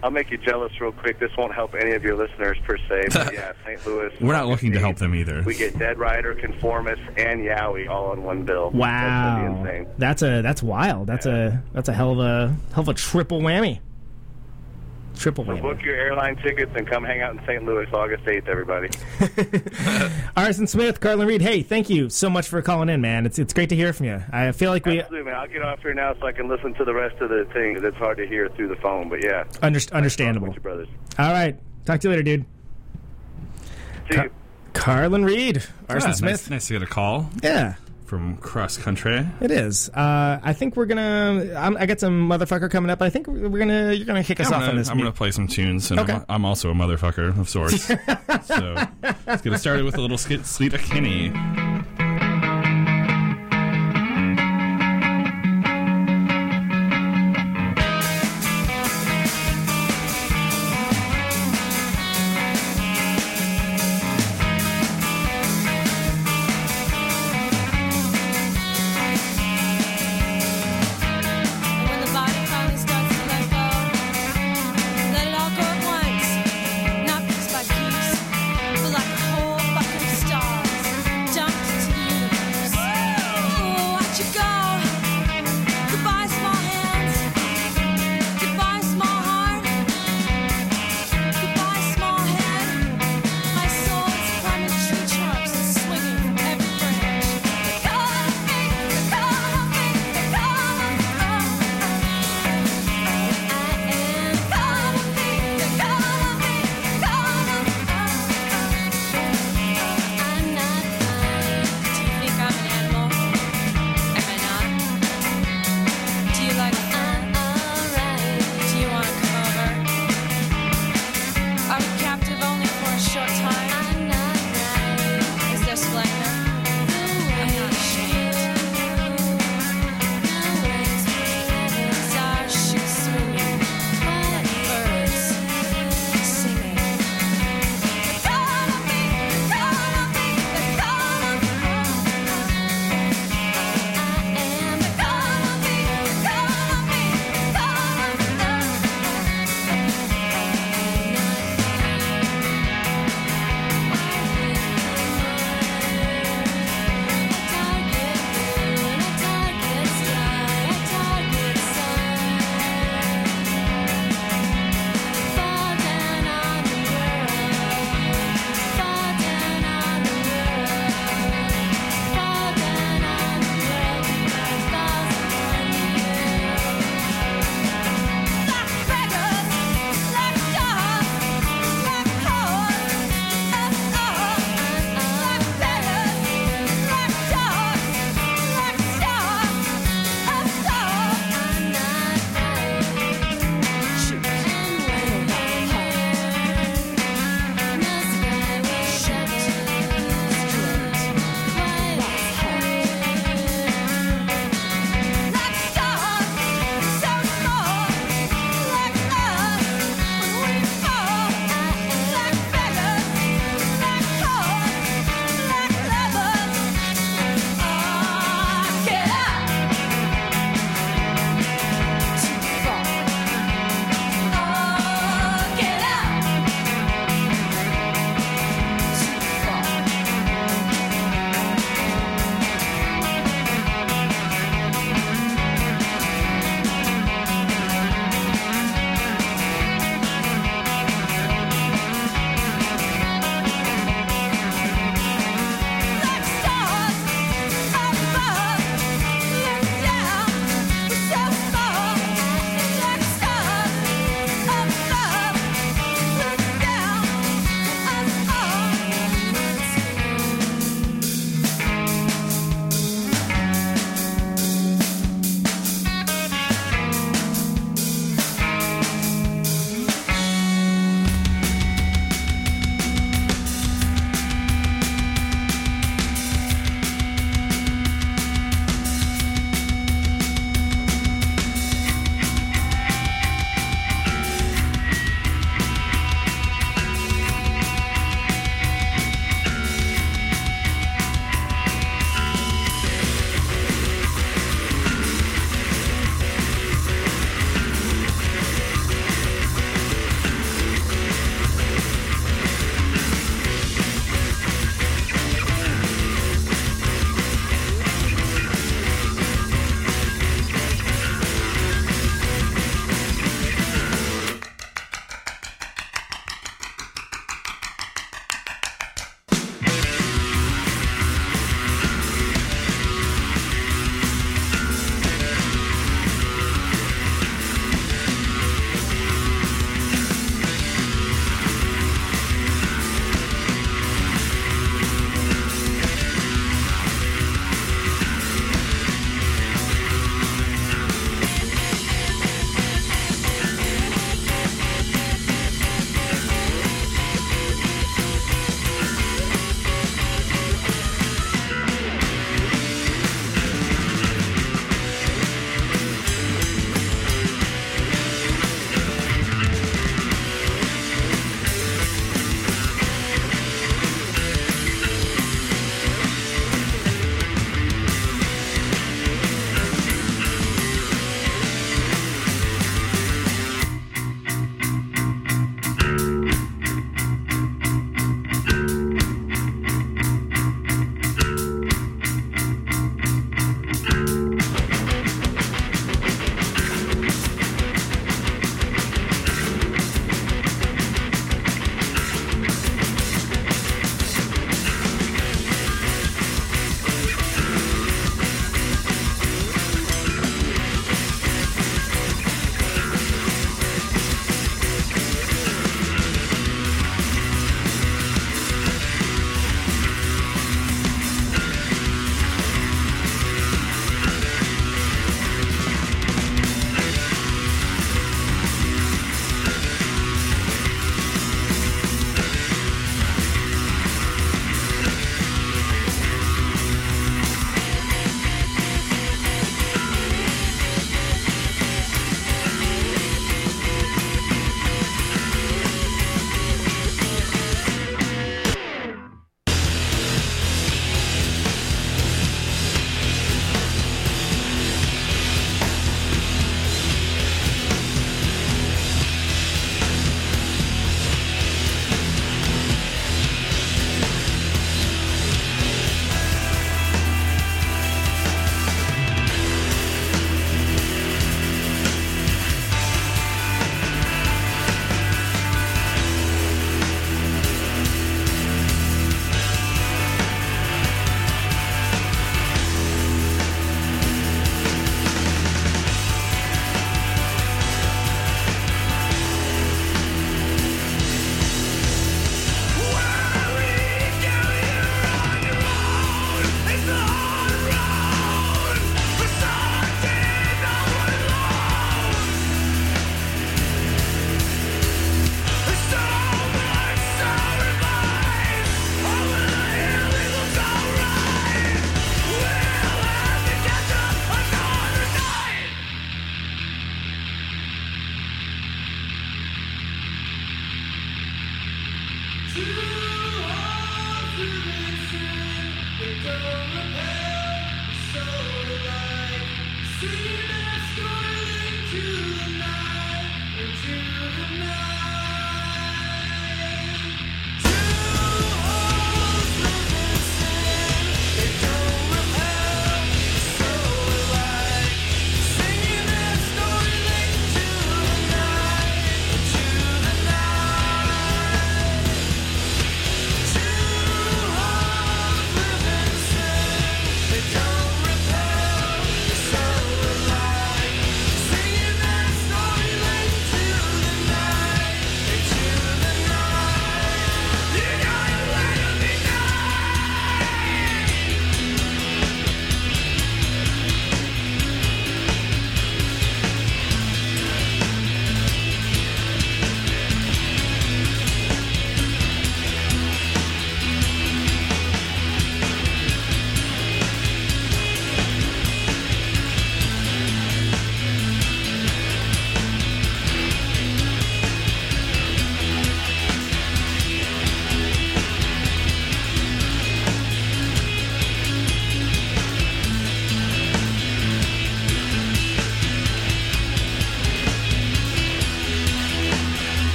I'll make you jealous real quick. This won't help any of your listeners per se, but yeah, St. Louis.
We're not looking to help them either.
We get Dead Rider, Conformist, and Yowie all on one bill. That's
wow,
gonna be insane.
that's a that's wild. That's a that's a hell of a hell of a triple whammy. Triple
So
whammy.
book your airline tickets and come hang out in St. Louis August 8th, everybody.
Arson Smith, Carlin Reed. Hey, thank you so much for calling in, man. It's it's great to hear from you. I feel like we
Absolutely, man. I'll get off here now so I can listen to the rest of the thing 'cause it's hard to hear through the phone. But yeah,
under, understandable.
your brothers.
All right, talk to you later, dude. See Car- Carlin Reed, Arson
Yeah,
Smith.
Nice, nice to get a call.
Yeah.
From cross country.
It is. Uh, I think we're gonna. I'm, I got some motherfucker coming up. I think we're gonna. You're gonna kick us
I'm
off
gonna,
on this.
I'm gonna play some tunes, and
Okay.
I'm, I'm also a motherfucker of sorts. so let's get it started with a little skit,
Sleater-Kinney.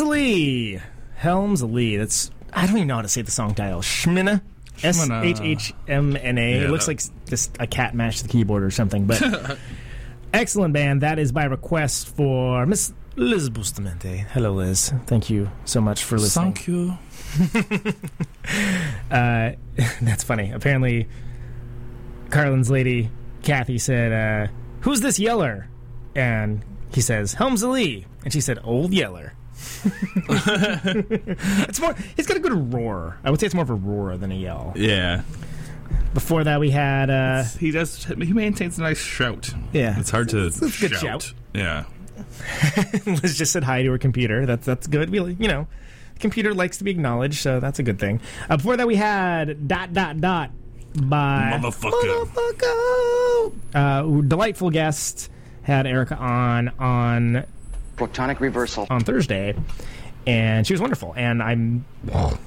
Helms Alee.
Helmsley. That's I don't even know how to say the song title. Schmina. S. H H M N A. It looks like just a cat mashed the keyboard or something. But excellent band. That is by request for Miss Liz Bustamante. Hello, Liz. Thank you so much for listening.
Thank you.
uh, that's funny. Apparently, Carlin's lady, Kathy, said, uh, Who's this yeller? And he says, Helms Alee. And she said, Old Yeller. it's more. It's got a good roar. I would say it's more of a roar than a yell.
Yeah.
Before that, we had. Uh,
he does. He maintains a nice shout.
Yeah.
it's hard to
It's a good
shout.
shout.
Yeah.
Liz just said hi to her computer. That's that's good. We, you know, computer likes to be acknowledged, so that's a good thing. Uh, before that, we had dot dot dot by
Motherfucker.
Motherfucker. Uh, delightful guest had Erica on on
Protonic reversal
on Thursday, and she was wonderful. And I'm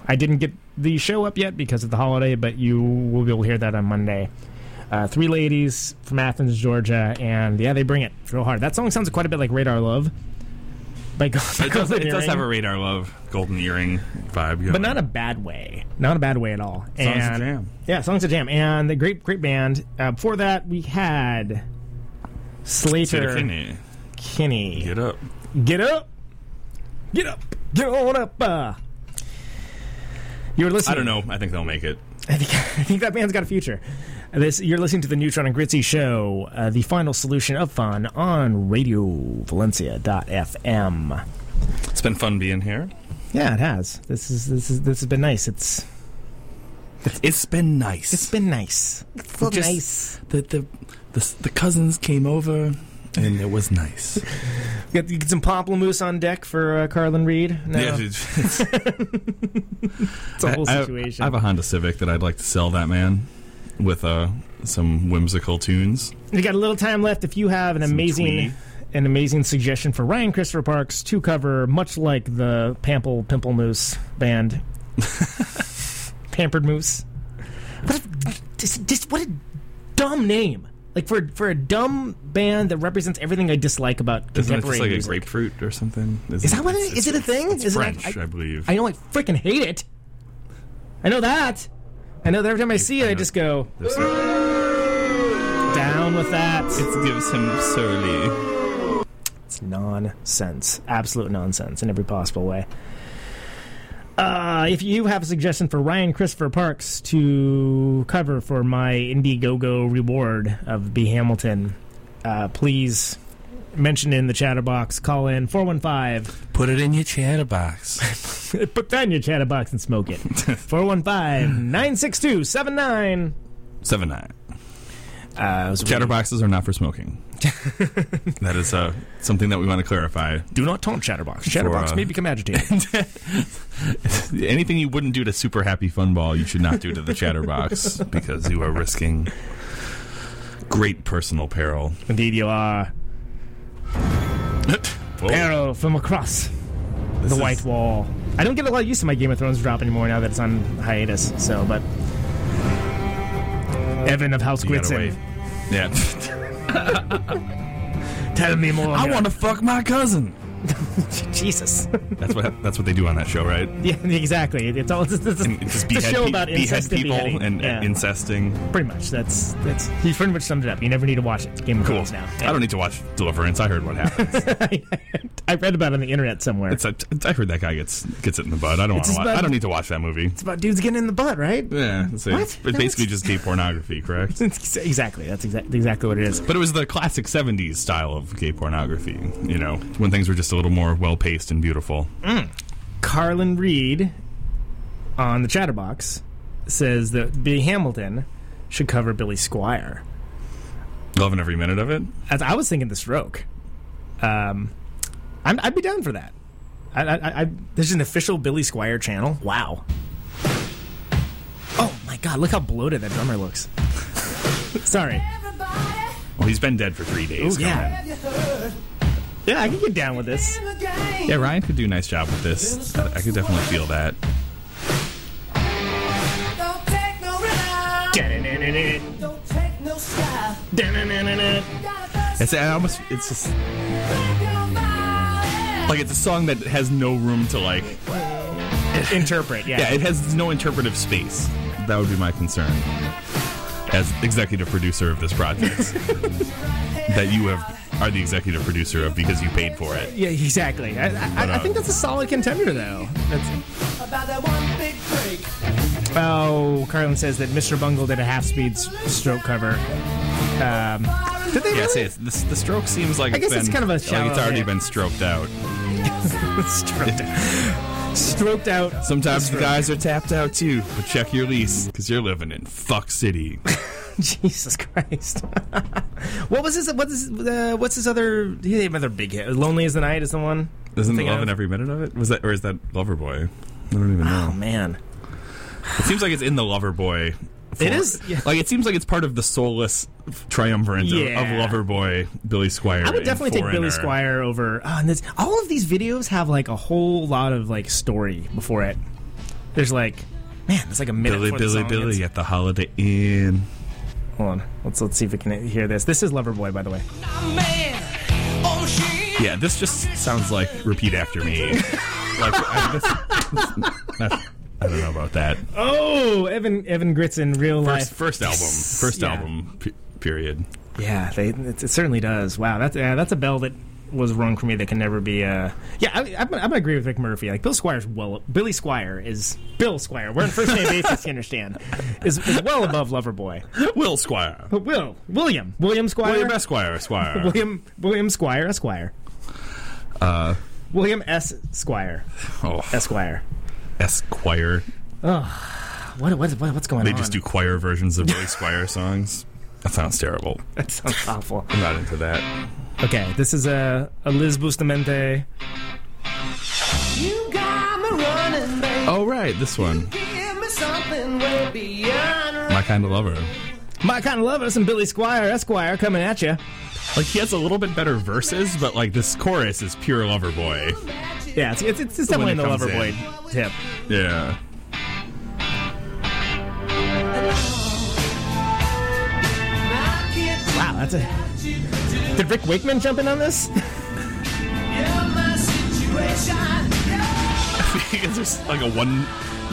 I didn't get the show up yet because of the holiday, but you will be able to hear that on Monday. Uh, three ladies from Athens, Georgia, and yeah, they bring it real hard. That song sounds quite a bit like Radar Love. By Go-
It does,
Golden
it does have a radar love golden earring vibe. Going.
but not a bad way. Not a bad way at all.
Song's a jam.
Yeah, songs a jam, and the great great band. Uh, before that, we had Sleater,
Slater Kinney.
Kinney.
Get up.
Get up. Get up. Get on up. Uh. You were listening.
I don't know. I think they'll make it.
I think, I think that band's got a future. This you're listening to the Neutron and Gritzy show, uh, the final solution of fun on Radio Valencia.fm.
It's been fun being here.
Yeah, it has. This is this is this has been nice. It's
it's been nice.
It's been nice. It's so
Just-
nice.
The, the the the cousins came over, and it was nice.
Get, get some pamplemousse on deck for uh, Carlin Reed. No.
Yeah, dude, it's,
It's a whole
I- I
situation.
I have a Honda Civic that I'd like to sell that man with uh, some whimsical tunes.
We got a little time left. If you have an
Some
amazing,
twee.
an amazing suggestion for Ryan Christopher Parks to cover, much like the Pample Pimple Moose band, Pampered Moose. What a, just, just what a dumb name! Like for for a dumb band that represents everything I dislike about
Isn't it
contemporary
just like
music.
a grapefruit or something?
Is that what it is? Is it a thing?
It's
is
French,
it?
I, believe.
I know. I freaking hate it. I know that. I know that every time I see it, I just go down with that.
It gives him surly.
It's nonsense. Absolute nonsense in every possible way. Uh, if you have a suggestion for Ryan Christopher Parks to cover for my Indiegogo reward of B. Hamilton, uh, please mention it in the chatterbox. Call in 415.
Put it in your chatterbox.
Put that in your chatterbox and smoke it. 415 962 79.
Seven nine.
Uh, was
Chatterboxes are not for smoking. that is uh, something that we want to clarify.
Do not taunt Chatterbox. Chatterbox
uh,
may become agitated.
Anything you wouldn't do to Super Happy Fun Ball, you should not do to the Chatterbox because you are risking great personal peril.
Indeed, you are. Arrow from across the white wall. I don't get a lot of use to my Game of Thrones drop anymore now that it's on hiatus. So, but Evan of House
You gotta
Gritzen.
wait. Yeah.
Tell me more.
I want to fuck my cousin.
Jesus.
That's what that's what they do on that show, right?
Yeah, exactly. It's all it's, it's,
And just
it's a show
pe-
about
behead
incest and
people
beheading.
and,
yeah.
incesting.
Pretty much. That's that's he pretty much summed it up. You never need to watch it. Game of
Cool.
Thrones now.
I don't need to watch Deliverance. I heard what happened.
I read about it on the internet somewhere.
It's a, I heard that guy gets gets it in the butt. I don't want to. Watch,
about-
I don't need to watch that movie.
It's about dudes getting in the butt, right?
Yeah, it's,
What?
it's
No,
basically just gay pornography, correct?
exactly. That's exactly exactly what it is.
But it was the classic '70s style of gay pornography. You know, when things were just a little more well paced and beautiful.
Carlin Reed on the Chatterbox says that Billy Hamilton should cover Billy Squier.
Loving every minute of it.
As I was thinking, the Stroke. Um, I'm, I'd be down for that. I, I, I, there's an official Billy Squier channel. Wow. Oh my God! Look how bloated that drummer looks. Sorry.
Well, he's been dead for three days.
Ooh, yeah. Yeah, I can get down with this.
Yeah, Ryan could do a nice job with this. I could definitely feel that. It's I almost it's just like it's a song that has no room to like
Interpret, yeah.
yeah, it has no interpretive space. That would be my concern as executive producer of this project. that you have are the executive producer of because you paid for it.
Yeah, exactly. I, I,
But,
I
uh,
think that's a solid contender, though. That's, About that one big break. oh, Carlin says that Mr. Bungle did a half-speed stroke cover. Um, did they
Yeah,
really?
say it's, the, the stroke seems like
I guess
it's
it's
been,
kind of a
like it's already
hit.
been stroked out.
stroked out. Stroked out.
Sometimes the guys are tapped out too, but check your lease because you're living in fuck city.
Jesus Christ. what was his? What is? Uh, what's his other? He had another big hit. Lonely as the night is the one.
Isn't loving
of?
every minute of it? Was that or is that Loverboy? I don't even know.
Oh man,
It seems like it's in the Lover Loverboy.
It is? Yeah.
Like it seems like it's part of the soulless triumvirate of-
Yeah.
of, Loverboy, Billy Squier.
I would definitely take Billy Squier over. Oh, and this, all of these videos have like a whole lot of like story before it. There's like, man, it's like a minute.
Billy, Billy, Billy at the Holiday Inn.
Hold on, let's let's see if we can hear this. This is Loverboy, by the way.
Yeah, this just sounds like repeat after me. like I, this, that's- I don't know about that.
Oh, Evan Evan Grits in real life.
First, first album, first
Yeah.
album. P- period.
Yeah, they, it, it certainly does. Wow, that's yeah, that's a bell that was wrong for me that can never be. Uh, yeah, I, I'm, I'm gonna agree with Rick Murphy. Like Bill Squier's well, Billy Squier is Bill Squier. We're on first name basis. You understand? Is, is well above Loverboy.
Will Squire.
Will William William Squire
William Esquire, Esquire.
William William Squire Esquire
Uh,
William S Squire
oh,
Esquire.
Esquire.
Oh, what, what, what what's going
They
on?
They just do choir versions of Billy Squier songs. That sounds terrible.
That sounds awful.
I'm not into that.
Okay, this is a, a Liz Bustamante.
You got me running, babe.
Oh right, this one.
Give me something way beyond
My kind of lover.
My kind of lover, some Billy Squier Esquire coming at you.
Like he has a little bit better verses, but like this chorus is pure lover boy.
Yeah, it's it's, it's definitely
it
in the
lover
Loverboy
in.
tip.
Yeah.
Wow, that's a. Did Rick Wakeman jump in on this?
because there's like a one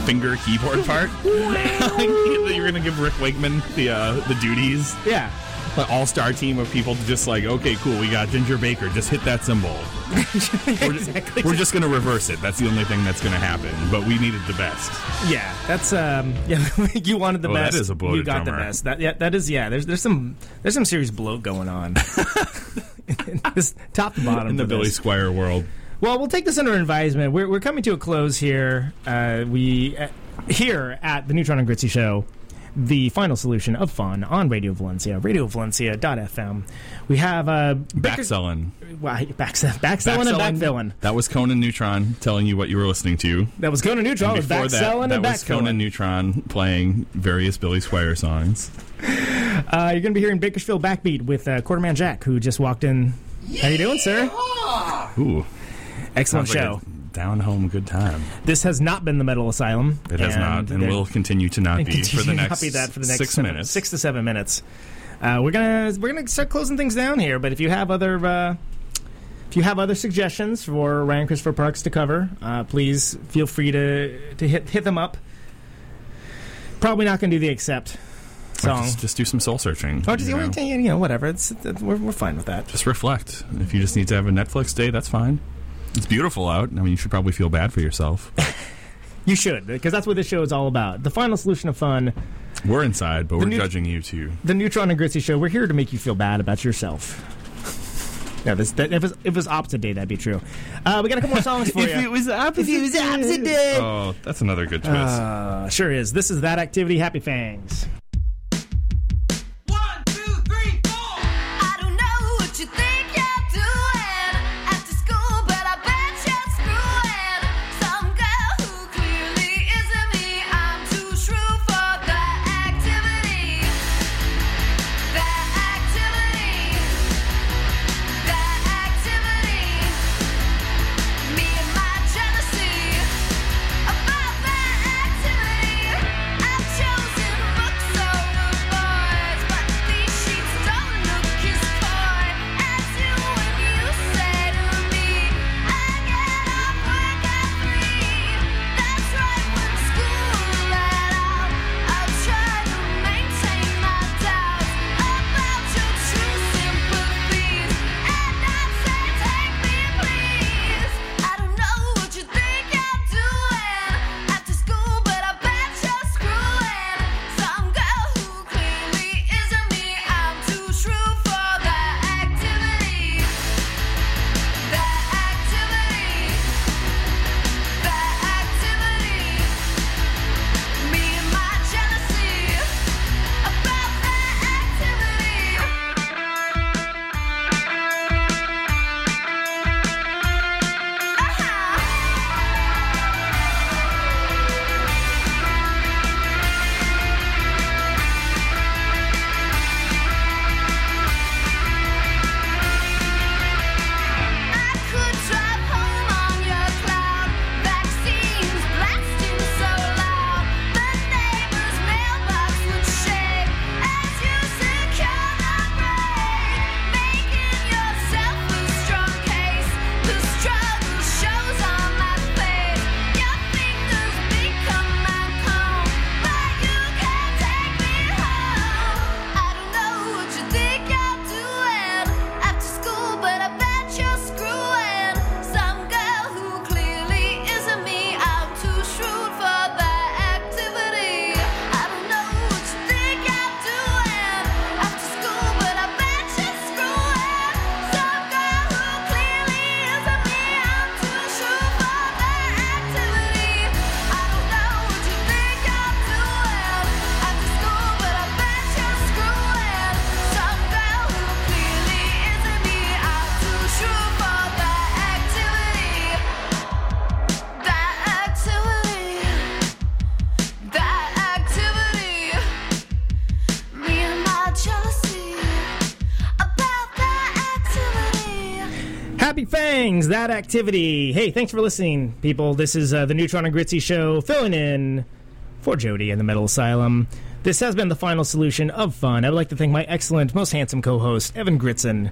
finger keyboard part. You're gonna give Rick Wakeman the uh, the duties.
Yeah.
An all-star team of people to just like, okay, cool, we got Ginger Baker. Just hit that cymbal. we're,
Exactly.
we're just going to reverse it. That's the only thing that's going to happen. But we needed the best.
Yeah, that's um. Yeah, you wanted the
Oh,
best.
is a bloated
You got
drummer.
the best. That yeah, that is yeah. There's there's some there's some serious bloat going on. this top to bottom
In the Billy
this.
Squire world.
Well, we'll take this under advisement. We're, we're coming to a close here. Uh, we uh, here at the Neutron and Gritzy Show, the final solution of fun on Radio Valencia, RadioValencia.fm. We have uh,
Backselling.
Why back backselling and backfilling.
That was Conan Neutron telling you what you were listening to.
That was Conan Neutron
And
with
before that,
backselling
that
and
was
backfilling.
Conan Neutron playing various Billy Squier songs.
Uh, you're going to be hearing Bakersfield Backbeat with uh, Quarterman Jack, who just walked in. How you doing, sir?
Ooh,
Excellent
sounds like
show.
a down home good time.
This has not been the Metal Asylum.
It has not, and will continue to not be for the next,
that for the next
six
seven-
minutes.
six to seven minutes. Uh, we're gonna we're gonna start closing things down here. But if you have other uh, if you have other suggestions for Ryan Christopher Parks to cover, uh, please feel free to to hit hit them up. Probably not gonna do the accept song.
Just, just do some soul searching.
Oh, just
you know?
you know whatever. It's we're, we're fine with that.
Just reflect. If you just need to have a Netflix day, that's fine. It's beautiful out. I mean, you should probably feel bad for yourself.
You should because that's what this show is all about. The final solution of fun.
We're inside, but
The
we're
new-
judging you too.
The Neutron and Gritzy Show. We're here to make you feel bad about yourself. Yeah, this, that, if, it was, if it was opposite day, that'd be true. Uh, we got a couple more songs for you.
If it was opposite, if it was opposite day.
Oh, that's another good twist.
Uh, sure is. This is that activity. Happy Fangs.
That activity.
Hey, thanks for listening, people. This is uh, the Neutron and Gritzy Show, filling in for Jody in the Metal Asylum. This has been the final solution of fun. I would like to thank my excellent, most handsome co host, Evan Gritzen.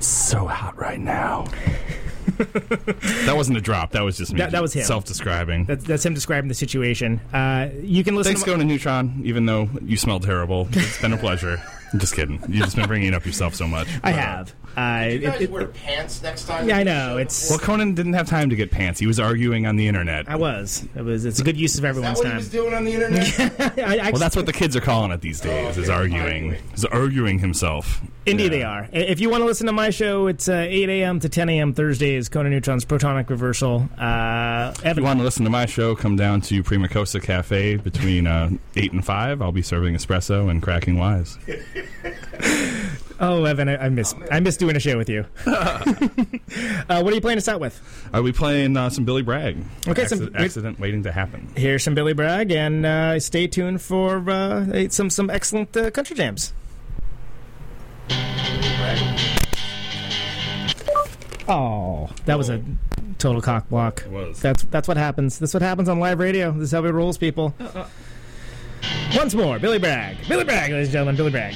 So hot right now. that wasn't a drop. That was just me.
That- that was him.
Self-describing.
That's, that's him describing the situation. Uh, you can listen
Thanks,
to
going to Neutron. Even though you smell terrible, it's been a pleasure. I'm just kidding. You've just been bringing it up yourself so much.
I
But, uh,
have. Uh,
You guys
it- it-
wear pants next time.
yeah, I know. It's.
Well, Conan didn't have time to get pants. He was arguing on the internet.
I was. It was. It's a good use of
Is that
everyone's
what he
time.
was doing on the internet?
I, I,
Well, that's what the kids are calling it these days. is arguing. Is arguing himself.
Indeed, they are. If you want to listen to my show, it's uh, 8 a.m. to 10 a.m. Thursdays. Conan Neutron's Protonic Reversal. Uh,
If you want to listen to my show, come down to Prima Costa Cafe between uh, eight and five. I'll be serving espresso and cracking wise.
oh, Evan, I, I miss I miss doing a show with you. uh, what are you playing us out with?
Are we playing uh, some Billy Bragg.
Okay,
Acci-
some-
accident waiting to happen.
Here's some Billy Bragg, and uh, stay tuned for uh, some some excellent uh, country jams. Oh, that was a total cock block. It
was.
That's that's what happens. That's what happens on live radio. This is how it rolls, people. Once more, Billy Bragg. Billy Bragg, ladies and gentlemen, Billy Bragg.